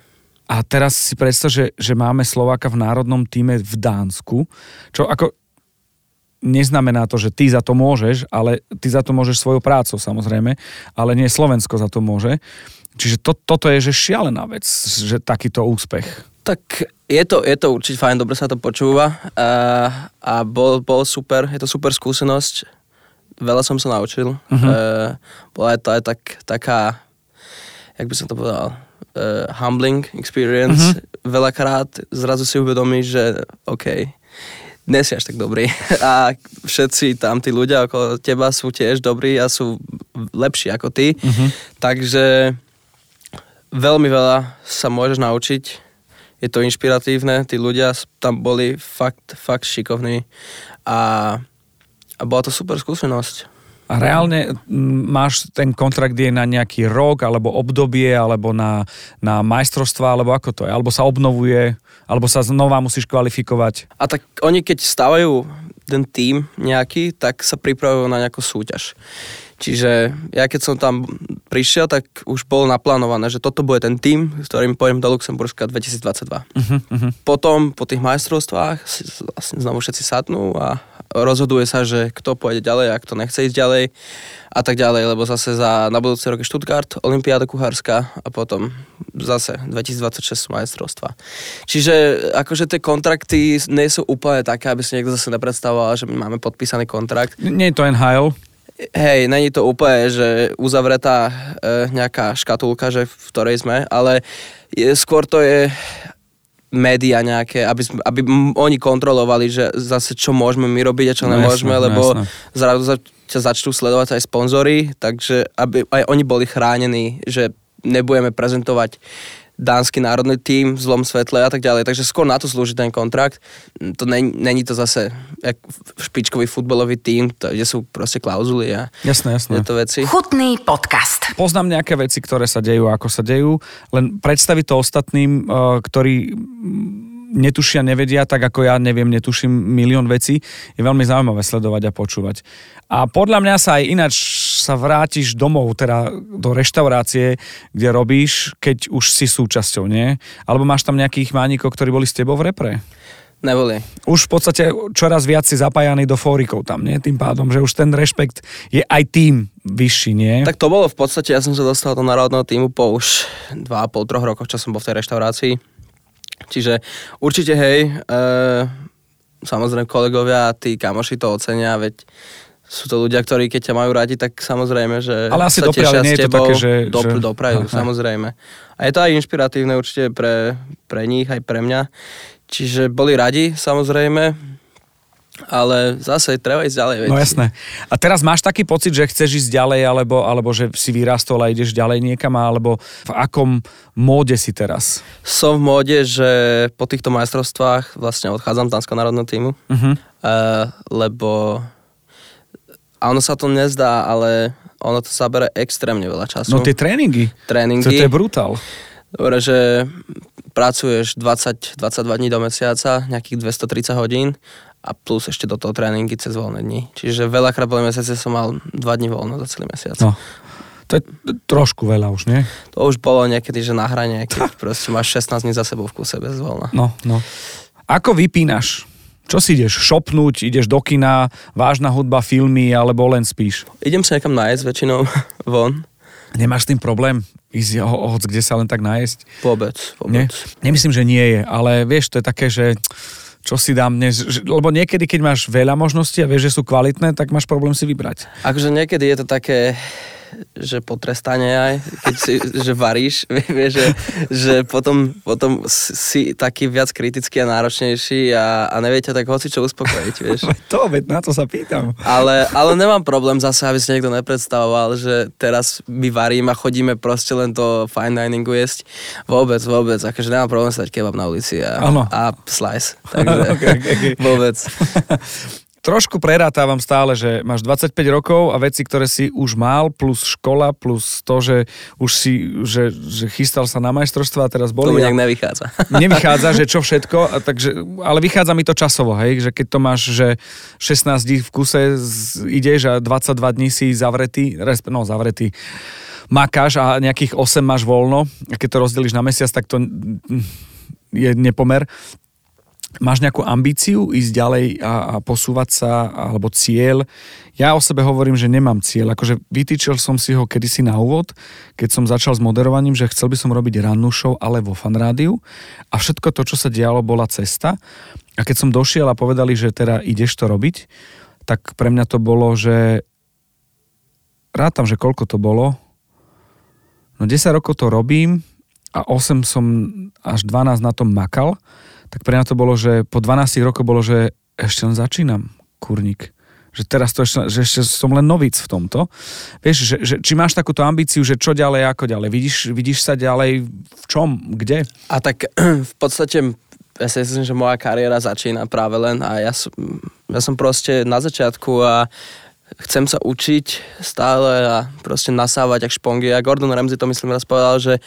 A teraz si predstav, že, že máme Slováka v národnom týme v Dánsku, čo ako neznamená to, že ty za to môžeš, ale ty za to môžeš svojou prácou samozrejme, ale nie Slovensko za to môže. Čiže to, toto je že šialená vec, že takýto úspech. Tak je to, je to určite fajn, dobre sa to počúva a, a bol, bol super, je to super skúsenosť, veľa som sa naučil. Uh-huh. Uh, bola to aj tak, taká, jak by som to povedal, uh, humbling experience. Mhm. Uh-huh. Veľakrát zrazu si uvedomíš, že OK, dnes si až tak dobrý [laughs] a všetci tam tí ľudia okolo teba sú tiež dobrí a sú lepší ako ty. Mhm. Takže veľmi veľa sa môžeš naučiť. Je to inšpiratívne, tí ľudia tam boli fakt, fakt šikovní a, a bola to super skúsenosť. A reálne máš ten kontrakt je na nejaký rok, alebo obdobie, alebo na, na majstrovstva, alebo ako to je? Alebo sa obnovuje, alebo sa znova musíš kvalifikovať. A tak oni keď stávajú ten tým nejaký, tak sa pripravujú na nejakú súťaž. Čiže ja keď som tam prišiel, tak už bolo naplánované, že toto bude ten tým, s ktorým pôjdem do Luxemburska 2022. Uh-huh, uh-huh. Potom po tých majstrovstvách si vlastne znovu všetci sadnú a rozhoduje sa, že kto pôjde ďalej a kto nechce ísť ďalej a tak ďalej, lebo zase za, na budúci rok je Stuttgart, Olympiáda kuchárska a potom zase 2026 sú majstrovstva. Čiže akože tie kontrakty nie sú úplne také, aby si niekto zase nepredstavoval, že my máme podpísaný kontrakt. Nie je to NHL, Hej, není to úplne, že uzavretá e, nejaká škatulka, že v ktorej sme, ale je, skôr to je média nejaké, aby, aby oni kontrolovali, že zase čo môžeme my robiť a čo No nemôžeme, jasné, no lebo jasné. zrazu za, ťa začnú sledovať aj sponzory, takže aby aj oni boli chránení, že nebudeme prezentovať dánsky národný tím v zlom svetle a tak ďalej. Takže skôr na to slúži ten kontrakt. To není, není to zase jak špičkový futbalový tím, to, kde sú proste klauzuly a jasné, jasné. tieto veci. Chutný podcast. Poznám nejaké veci, ktoré sa dejú, ako sa dejú, len predstaviť to ostatným, eh, ktorí netušia, nevedia, tak ako ja neviem, netuším milión vecí, je veľmi zaujímavé sledovať a počúvať. A podľa mňa sa aj ináč sa vrátiš domov, teda do reštaurácie, kde robíš, keď už si súčasťou, nie? Alebo máš tam nejakých mánikov, ktorí boli s tebou v repre? Neboli. Už v podstate čoraz viac si zapájaný do fórikov tam, nie? Tým pádom, že už ten rešpekt je aj tým vyšší, nie? Tak to bolo v podstate, ja som sa dostal do národného týmu po už 2,5-3 rokoch, čo som bol v tej reštaurácii. Čiže určite hej, e, samozrejme kolegovia a tí kamoši to ocenia, veď sú to ľudia, ktorí keď ťa majú radi, tak samozrejme, že Ale asi sa dopriali, tešia nie s je to tebou, také, že- dop, že- doprajú, [laughs] Aha. samozrejme. A je to aj inšpiratívne určite pre, pre nich, aj pre mňa. Čiže boli radi, samozrejme. Ale zase treba ísť ďalej. No jasné. A teraz máš taký pocit, že chceš ísť ďalej, alebo, alebo že si vyrastol a ideš ďalej niekam, alebo v akom móde si teraz? Som v móde, že po týchto majstrovstvách vlastne odchádzam z Dansko národného týmu, uh-huh. uh, lebo a ono sa to nezdá, ale ono to zabere extrémne veľa času. No tie tréningy. Tréningy. To, to je brutál. Dobre, že pracuješ 20, 22 dní do mesiaca, nejakých 230 hodín a plus ešte do toho tréningy cez voľné dni. Čiže veľakrát boli mesiace som mal 2 dní voľno za celý mesiac. No. To je trošku veľa už, nie? To už bolo niekedy, že na hrane, keď [laughs] proste máš 16 dní za sebou v kuse bez voľna. No, no. Ako vypínaš? Čo si ideš šopnúť, ideš do kina, vážna hudba, filmy, alebo len spíš? Idem sa niekam nájsť väčšinou [laughs] von. Nemáš s tým problém ísť ho, hoc kde sa len tak nájsť? Vôbec, vôbec. Nie? Nemyslím, že nie je, ale vieš, to je také, že čo si dám dnes, lebo niekedy, keď máš veľa možností a vieš, že sú kvalitné, tak máš problém si vybrať. Akože niekedy je to také, že potrestanie aj, keď si, že varíš, [laughs] vieš, že, že potom, potom si taký viac kritický a náročnejší a, a neviete tak hoci čo uspokojiť, [laughs] vieš. To, veď na to sa pýtam. Ale, ale nemám problém zase, aby si niekto nepredstavoval, že teraz my varím a chodíme proste len to fine diningu jesť. Vôbec, vôbec, akože nemám problém stať kebab na ulici a, a slice. Takže [laughs] okay, okay, okay. vôbec. Trošku prerátávam stále, že máš 25 rokov a veci, ktoré si už mal, plus škola, plus to, že už si, že, že chystal sa na majstrovstva a teraz boli. To mi nejak nevychádza. [laughs] Nevychádza, že čo všetko, a takže, ale vychádza mi to časovo, hej, že keď to máš, že 16 dní v kuse ideš a 22 dní si zavretý, no zavretý, makáš a nejakých 8 máš voľno a keď to rozdeliš na mesiac, tak to je nepomer, Máš nejakú ambíciu ísť ďalej a, a posúvať sa, alebo cieľ? Ja o sebe hovorím, že nemám cieľ. Akože vytýčil som si ho kedysi na úvod, keď som začal s moderovaním, že chcel by som robiť rannú show, ale vo fanrádiu. A všetko to, čo sa dialo, bola cesta. A keď som došiel a povedali, že teda ideš to robiť, tak pre mňa to bolo, že rátam, že koľko to bolo. No 10 rokov to robím a 8 som až 12 na tom makal tak pre mňa to bolo, že po 12 rokoch bolo, že ešte len začínam, kurník. Že teraz to ešte, že ešte som len novic v tomto. Vieš, že, že, či máš takúto ambíciu, že čo ďalej, ako ďalej? Vidíš, vidíš sa ďalej v čom, kde? A tak [clears throat] v podstate ja si myslím, že moja kariéra začína práve len a ja som, ja som proste na začiatku a chcem sa učiť stále a proste nasávať ak špongy. A Gordon Ramsay to myslím raz povedal, že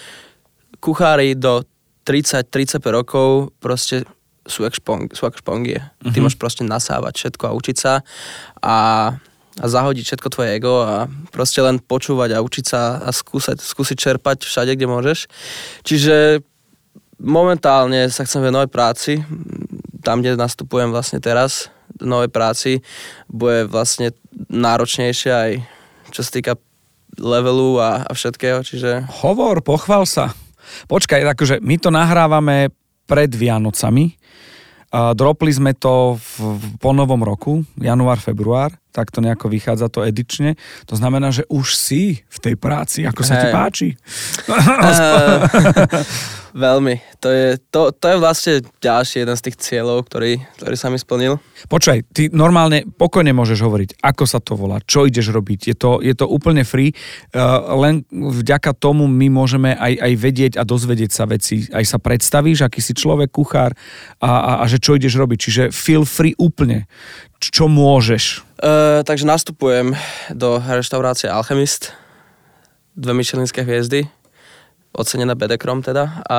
kuchári do 30-35 rokov proste sú jak, špong, sú jak špongie. Mm-hmm. Ty mhm. môžeš proste nasávať všetko a učiť sa a, a zahodiť všetko tvoje ego a proste len počúvať a učiť sa a skúsať, skúsiť čerpať všade, kde môžeš. Čiže momentálne sa chcem venovať práci, tam, kde nastupujem vlastne teraz, do novej práci, bude vlastne náročnejšie aj čo sa týka levelu a, a všetkého, čiže... Hovor, pochval sa. Počkaj, akože my to nahrávame pred Vianocami. Dropli sme to v, po novom roku, január, február, tak to nejako vychádza to edične. To znamená, že už si v tej práci, ako sa hey. ti páči. Uh, [laughs] [laughs] Veľmi. To je, to, to je vlastne ďalší jeden z tých cieľov, ktorý, ktorý sa mi splnil. Počkaj, ty normálne pokojne môžeš hovoriť, ako sa to volá, čo ideš robiť. Je to, je to úplne free, uh, len vďaka tomu my môžeme aj, aj vedieť a dozvedieť sa veci. Aj sa predstavíš, aký si človek, kuchár a, a, a že čo ideš robiť. Čiže feel free úplne. Čo môžeš? Uh, takže nastupujem do reštaurácie Alchemist, dve myšelinské hviezdy. Ocenená Bedekrom teda. A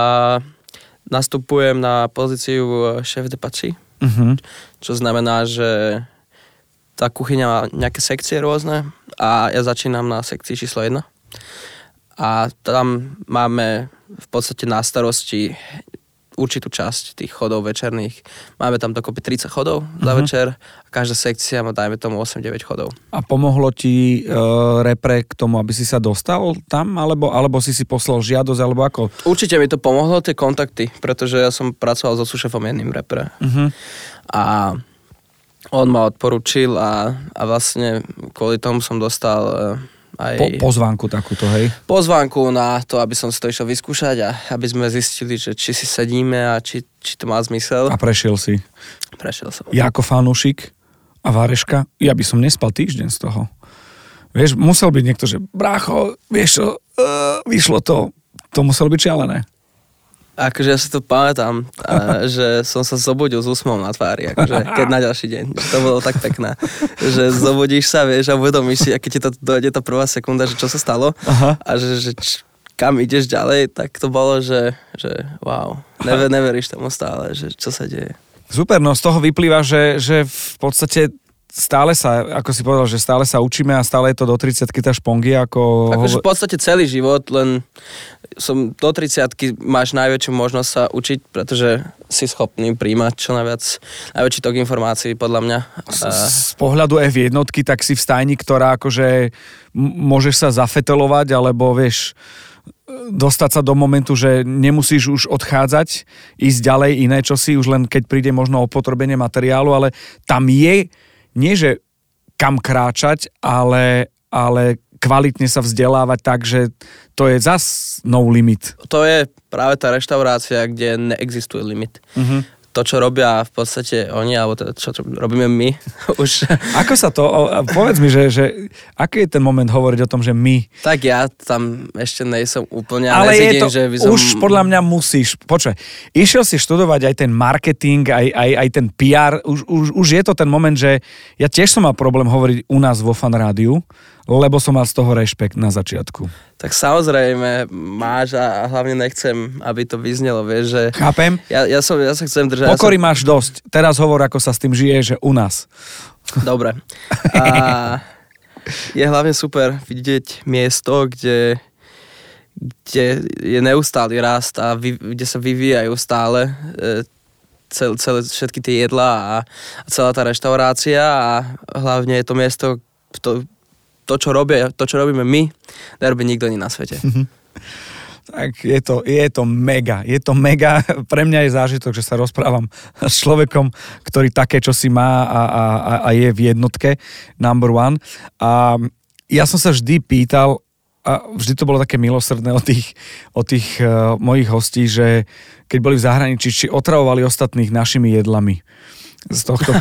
nastupujem na pozíciu šéf de pači, uh-huh. čo znamená, že tá kuchyňa má nejaké sekcie rôzne a ja začínam na sekcii číslo 1 a tam máme v podstate na starosti určitú časť tých chodov večerných. Máme tam dokopy 30 chodov uh-huh. za mhm. večer a každá sekcia má dajme tomu 8-9 chodov. A pomohlo ti e, repre k tomu, aby si sa dostal tam, alebo, alebo si si poslal žiadosť, alebo ako? Určite mi to pomohlo, tie kontakty, pretože ja som pracoval so sušefom jedným repre. Uh-huh. A on ma odporučil a, a vlastne kvôli tomu som dostal e, aj... Po, pozvánku takúto, hej? Pozvánku na to, aby som si to išiel vyskúšať a aby sme zistili, že či si sedíme a či, či to má zmysel. A prešiel si? Prešiel som. Ja ako fanúšik? a váreška, ja by som nespal týždeň z toho. Vieš, musel byť niekto, že brácho, vieš čo, uh, vyšlo to, to muselo byť šialené. Akože ja si to pamätám, a, [laughs] že som sa zobudil s úsmom na tvári, akože [laughs] keď na ďalší deň. Že to bolo tak pekné. Že zobudíš sa, vieš, a uvedomíš si, a keď ti to dojde tá prvá sekunda, že čo sa stalo Aha. a že, že č, kam ideš ďalej, tak to bolo, že, že wow, never, neveríš tomu stále, že čo sa deje. Super, no z toho vyplýva, že, že v podstate stále sa, ako si povedal, že stále sa učíme a stále je to do 30 tá špongy, ako... Akože v podstate celý život, len som do 30 máš najväčšiu možnosť sa učiť, pretože si schopný príjmať čo najviac, najväčší tok informácií podľa mňa. Z, z pohľadu F1, tak si v stajni, ktorá akože môžeš sa zafetelovať, alebo vieš, dostať sa do momentu, že nemusíš už odchádzať, ísť ďalej iné čosi, už len keď príde možno o potrebenie materiálu, ale tam je, nie že kam kráčať, ale, ale kvalitne sa vzdelávať tak, že to je zas no limit. To je práve tá reštaurácia, kde neexistuje limit. Uh-huh. To, čo robia v podstate oni, alebo to, čo robíme my, [laughs] už... Ako sa to, povedz mi, že, že aký je ten moment hovoriť o tom, že my... Tak ja tam ešte nejsem úplne, ale je to, že by som... už podľa mňa musíš, počkaj, išiel si študovať aj ten marketing, aj, aj, aj ten PR, už, už, už je to ten moment, že ja tiež som mal problém hovoriť u nás vo fan rádiu, lebo som mal z toho rešpekt na začiatku. Tak samozrejme máš a hlavne nechcem, aby to vyznelo, vieš, že... Chápem. Ja, ja, som, ja sa chcem držať... Pokory ja som... máš dosť. Teraz hovor, ako sa s tým žije, že u nás. Dobre. A je hlavne super vidieť miesto, kde, kde je neustály rast a vy, kde sa vyvíjajú stále e, cel, celé, všetky tie jedlá a, a celá tá reštaurácia a hlavne je to miesto, to, to, čo, robia, to, čo robíme my, nerobí nikto iný na svete. tak je to, je to mega. Je to mega. [laughs] Pre mňa je zážitok, že sa rozprávam [laughs] s človekom, ktorý také, čo si má a, a, a je v jednotke number one. A ja som sa vždy pýtal, a vždy to bolo také milosrdné od tých, od tých uh, mojich hostí, že keď boli v zahraničí, či otravovali ostatných našimi jedlami z tohto.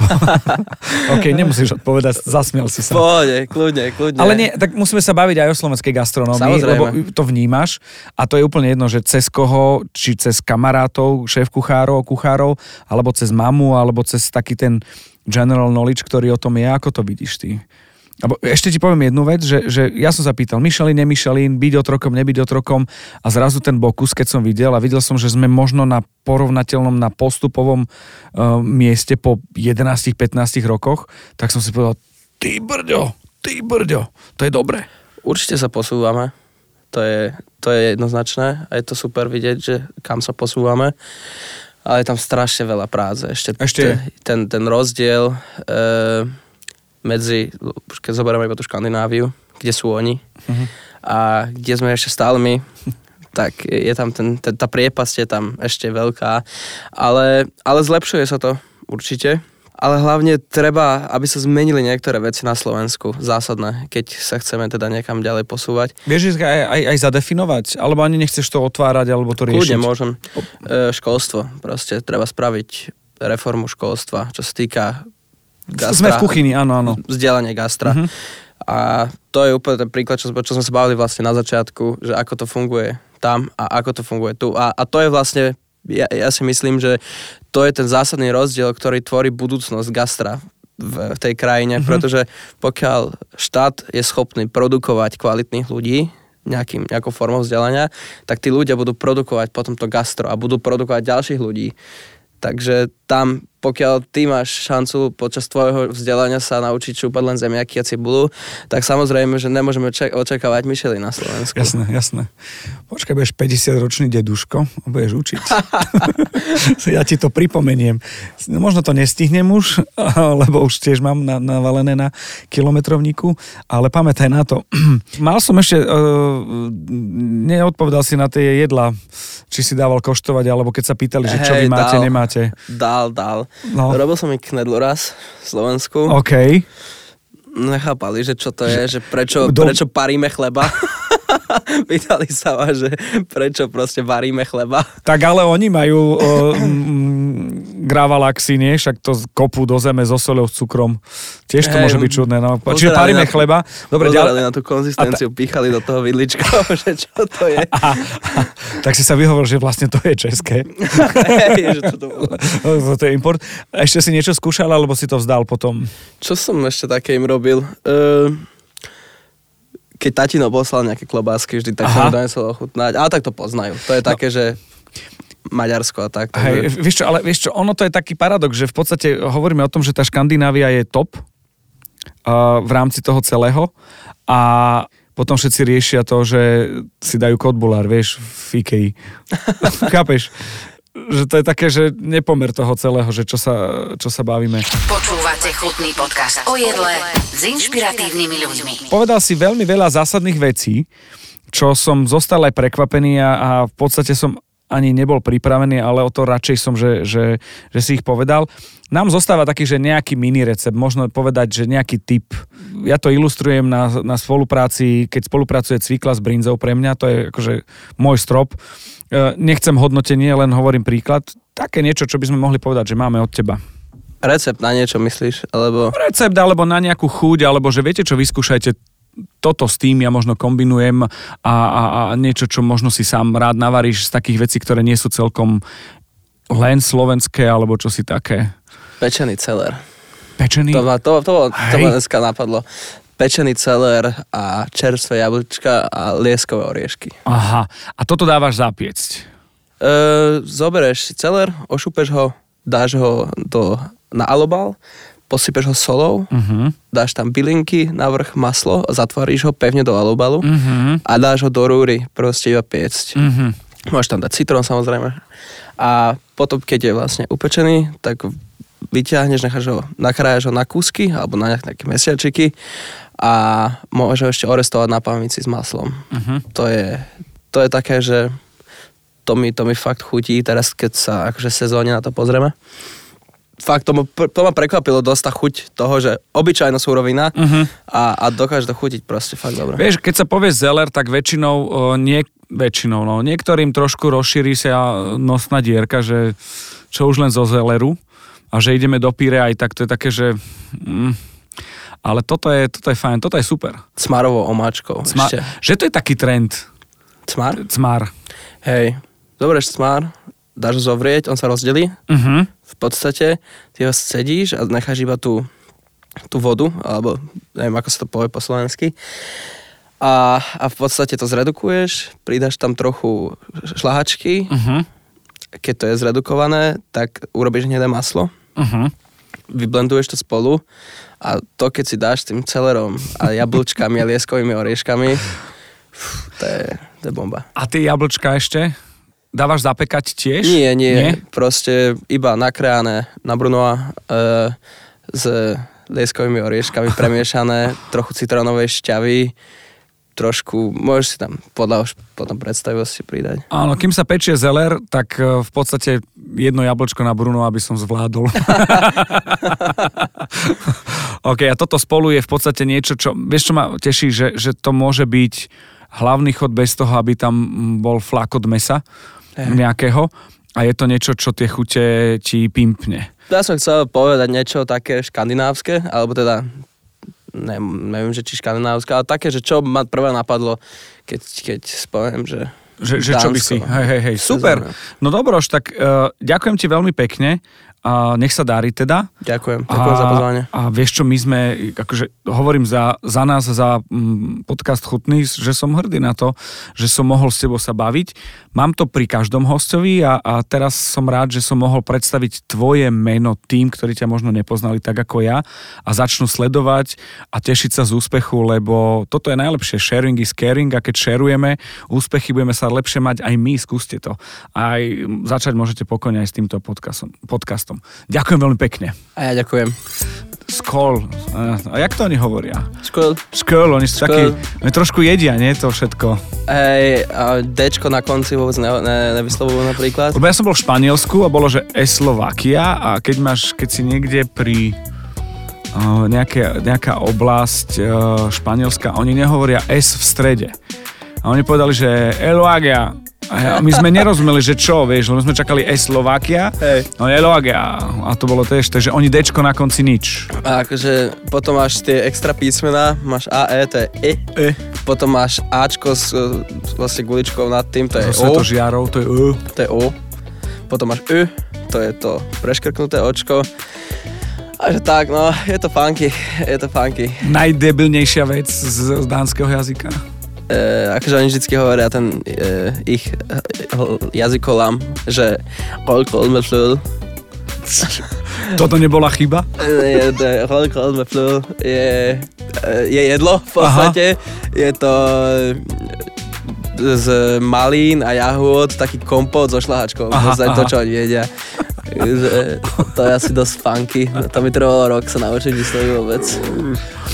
[laughs] OK, nemusíš odpovedať, zasmiel si sa. Pohode, kľudne, kľudne. Ale nie, tak musíme sa baviť aj o slovenskej gastronómii, Samozrejme. lebo to vnímaš a to je úplne jedno, že cez koho, či cez kamarátov, šéf kuchárov, kuchárov, alebo cez mamu, alebo cez taký ten general knowledge, ktorý o tom je, ako to vidíš ty? Abo ešte ti poviem jednu vec, že, že ja som sa pýtal Michelin, nemyšelin, byť otrokom, nebyť otrokom a zrazu ten Bokus, keď som videl a videl som, že sme možno na porovnateľnom, na postupovom uh, mieste po 11-15 rokoch, tak som si povedal, ty brďo, ty brďo, to je dobre. Určite sa posúvame. To je, to je jednoznačné a je to super vidieť, že kam sa posúvame. Ale je tam strašne veľa práce. Ešte, Ešte je. ten, ten rozdiel e, medzi, keď zoberieme iba tú Škandináviu, kde sú oni Mhm. a kde sme ešte stále my, [laughs] tak je tam ten, ten, tá priepasť je tam ešte veľká, ale, ale zlepšuje sa to určite. Ale hlavne treba, aby sa zmenili niektoré veci na Slovensku, zásadné, keď sa chceme teda niekam ďalej posúvať. Vieš aj, aj, aj zadefinovať? Alebo ani nechceš to otvárať, alebo to riešiť? Kľudne môžem. E, školstvo, proste treba spraviť reformu školstva, čo sa týka gastra. Sme v kuchyni, áno, áno. Vzdelanie gastra. Mhm. A to je úplne ten príklad, čo, čo sme sa bavili vlastne na začiatku, že ako to funguje tam a ako to funguje tu. A, a to je vlastne, ja, ja si myslím, že to je ten zásadný rozdiel, ktorý tvorí budúcnosť gastra v, v tej krajine, Mhm. pretože pokiaľ štát je schopný produkovať kvalitných ľudí, nejakým, nejakou formou vzdelania, tak tí ľudia budú produkovať potom to gastro a budú produkovať ďalších ľudí. Takže tam, pokiaľ ty máš šancu počas tvojho vzdelania sa naučiť šúpať len zemiaky a cibulu, tak samozrejme, že nemôžeme ček- očakávať Michelin na Slovensku. Jasné, jasné. Počkaj, budeš 50-ročný deduško a budeš učiť. [laughs] ja ti to pripomeniem. No, Možno to nestihnem už, [laughs] lebo už tiež mám na, navalené na kilometrovníku, ale pamätaj na to. [clears throat] Mal som ešte, uh, neodpovedal si na tie jedla, či si dával koštovať, alebo keď sa pýtali, že čo vy Hej, máte, dal. nemáte. Dal, dal. No. Robil som i knedlu raz v Slovensku. OK. Nechápali, že čo to je, že prečo, Do- prečo paríme chleba. [laughs] Pýtali sa ma, že prečo proste varíme chleba. Tak ale oni majú, mm, gravalaxy, nie? Však to kopú do zeme so soľou, s cukrom. Tiež to Hej, môže byť čudné. No. Čiže paríme na- chleba. Dobre, ďalej. na tú konzistenciu, píchali do toho vidlička, [laughs] že čo to je. [laughs] tak si sa vyhovoril, že vlastne to je české. Hej, že to bolo. [laughs] to je import. Ešte si niečo skúšal, alebo si to vzdal potom? Čo som ešte také im robil? Uh, keď tatino poslal nejaké klobásky, vždy tak Aha. som donesol ochutnať. Ale tak to poznajú. To je také, že Maďarsko a tak. Hej, vieš čo, ale vieš čo, ono to je taký paradox, že v podstate hovoríme o tom, že tá Škandinávia je top uh, v rámci toho celého a potom všetci riešia to, že si dajú kotbulár, vieš, v Ikei. [laughs] Chápeš? Že to je také, že nepomer toho celého, že čo sa, čo sa bavíme. Počúvate chutný podcast o jedle s inšpiratívnymi ľuďmi. Povedal si veľmi veľa zásadných vecí, čo som zostal aj prekvapený a, a v podstate som ani nebol pripravený, ale o to radšej som, že, že, že si ich povedal. Nám zostáva taký, že nejaký mini recept, možno povedať, že nejaký typ. Ja to ilustrujem na, na spolupráci, keď spolupracuje Cvikla s Brinzou pre mňa, to je akože môj strop. E, Nechcem hodnotenie, len hovorím príklad. Také niečo, čo by sme mohli povedať, že máme od teba. Recept na niečo myslíš? Alebo... recept alebo na nejakú chuť, alebo že viete čo, vyskúšajte toto s tým ja možno kombinujem a, a, a niečo, čo možno si sám rád navaríš z takých vecí, ktoré nie sú celkom len slovenské, alebo čo si také. Pečený celer. Pečený? To ma, to, to, to, ma dneska napadlo. Pečený celer a čerstvé jablčka a lieskové oriešky. Aha. A toto dávaš zapiecť. E, zoberieš si celer, ošupeš ho, dáš ho do, na alobal, posypeš ho solou, Uh-huh. dáš tam bylinky, navrch maslo, zatvoríš ho pevne do alobalu Uh-huh. a dáš ho do rúry, proste iba piecť. Uh-huh. Môžeš tam dať citrón samozrejme. A potom, keď je vlastne upečený, tak vyťahneš, necháš ho, nakrájaš ho na kúsky alebo na nejaké mesiačiky a môžeš ho ešte orestovať na pamici s maslom. Uh-huh. To je, to je také, že to mi, to mi fakt chutí teraz, keď sa akože sezóne na to pozrieme. Fakt, to ma, to ma prekvapilo dosť tá chuť toho, že obyčajná súrovina Uh-huh. a, a dokáže to chutiť proste fakt dobre. Vieš, keď sa povie zeler, tak väčšinou, o, nie, väčšinou, no, niektorým trošku rozšíri sa nosná dierka, že čo už len zo zeleru a že ideme do píre aj tak, to je také, že... Mm, ale toto je, toto je fajn, toto je super. Cmarovou omáčkou Cma, ešte. že to je taký trend, Cmar? cmar. Hej, zoberieš cmar, dáš zovrieť, on sa rozdelí. Uh-huh. V podstate ty ho scedíš a necháš iba tú, tú vodu, alebo neviem, ako sa to povie po slovensky. A, a v podstate to zredukuješ, pridáš tam trochu šlahačky, Uh-huh. keď to je zredukované, tak urobíš hnedé maslo, Uh-huh. vyblenduješ to spolu a to, keď si dáš tým celerom a jablčkami a lieskovými orieškami, [laughs] to je, to je bomba. A tie jablčka ešte? Dávaš zapekať tiež? Nie, nie, Nie? proste iba nakrájané na brunoa e, s lieskovými orieškami [laughs] premiešané, trochu citrónovej šťavy, trošku, môžeš si tam podľa už potom predstavivosti pridať. Áno, kým sa pečie zeler, tak e, v podstate jedno jablčko na Bruno, aby som zvládol. [laughs] OK, a toto spolu je v podstate niečo, čo, vieš čo ma teší, že, že to môže byť hlavný chod bez toho, aby tam bol flak od mesa Hej. nejakého a je to niečo, čo tie chute ti pimpne. Ja som chcel povedať niečo také škandinávske, alebo teda ne, neviem, že či škandinávske, ale také, že čo ma prvé napadlo, keď, keď spomeniem, že Že, že čo by si? Hej, hej, hej, super. No dobroš, tak uh, ďakujem ti veľmi pekne. A nech sa darí teda. Ďakujem, ďakujem a, za pozvanie. A vieš čo, my sme, akože hovorím za, za nás, za mm, podcast Chutný, že som hrdý na to, že som mohol s tebou sa baviť. Mám to pri každom hostovi a, a teraz som rád, že som mohol predstaviť tvoje meno tým, ktorí ťa možno nepoznali tak ako ja a začnú sledovať a tešiť sa z úspechu, lebo toto je najlepšie. Sharing is caring a keď šerujeme úspechy, budeme sa lepšie mať aj my, skúste to. Aj začať môžete pokojne aj s týmto podcastom. podcastom. Ďakujem veľmi pekne. A ja ďakujem. Skol. A a jak to oni hovoria? Skôr. Skol, oni sú Skol. takí, oni trošku jedia, nie to všetko. Hej, Dčko na konci vôbec ne, ne, nevyslovujú napríklad. Lebo ja som bol v Španielsku a bolo, že Eslovakia a keď máš, keď si niekde pri uh, nejaké, nejaká oblasť uh, Španielska, oni nehovoria S v strede. A oni povedali, že Eloagia. A my sme nerozumeli, že čo, vieš, lebo sme čakali E Slovakia, Hej. no je Slovakia. A to bolo tiež, takže oni Dčko na konci nič. A akože potom máš tie extra písmená, máš AE, to je E. E. Potom máš Ačko s, e, vlastne guličkou nad tým, to je So O. Svetožiarov, to je E. To je O. Potom máš Ö, to je to preškrknuté očko. A že tak, no, je to funky, je to funky. Najdebilnejšia vec z, z dánskeho jazyka. E, akože oni vždycky hovoria ten e, ich e, jazykolám, že Rolkolmeflul. [laughs] Toto nebola chyba? je, to je, Rolkolmeflul je, je jedlo v podstate. Je to z malín a jahôd, taký kompot so šlahačkou. Aha, Aha, to, aha. čo oni vedia. Že to je asi dosť funky. To mi trvalo rok sa naučiť vysloviť vôbec.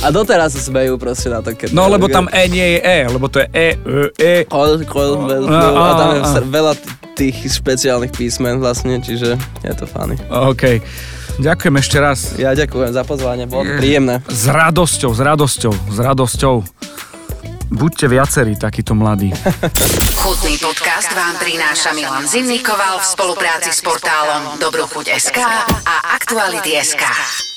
A doteraz sa smejú proste na to, keď... No lebo tam E nie je E, lebo to je E, E, E. A, tam je veľa tých špeciálnych písmen vlastne, čiže je to funny. OK. Ďakujem ešte raz. Ja ďakujem za pozvanie, bolo príjemné. S radosťou, s radosťou, s radosťou. Buďte viacerí takíto mladí. Chutný podcast vám prináša Milan Zimnikoval v spolupráci s portálom Dobrochuť.sk a Aktuality.sk.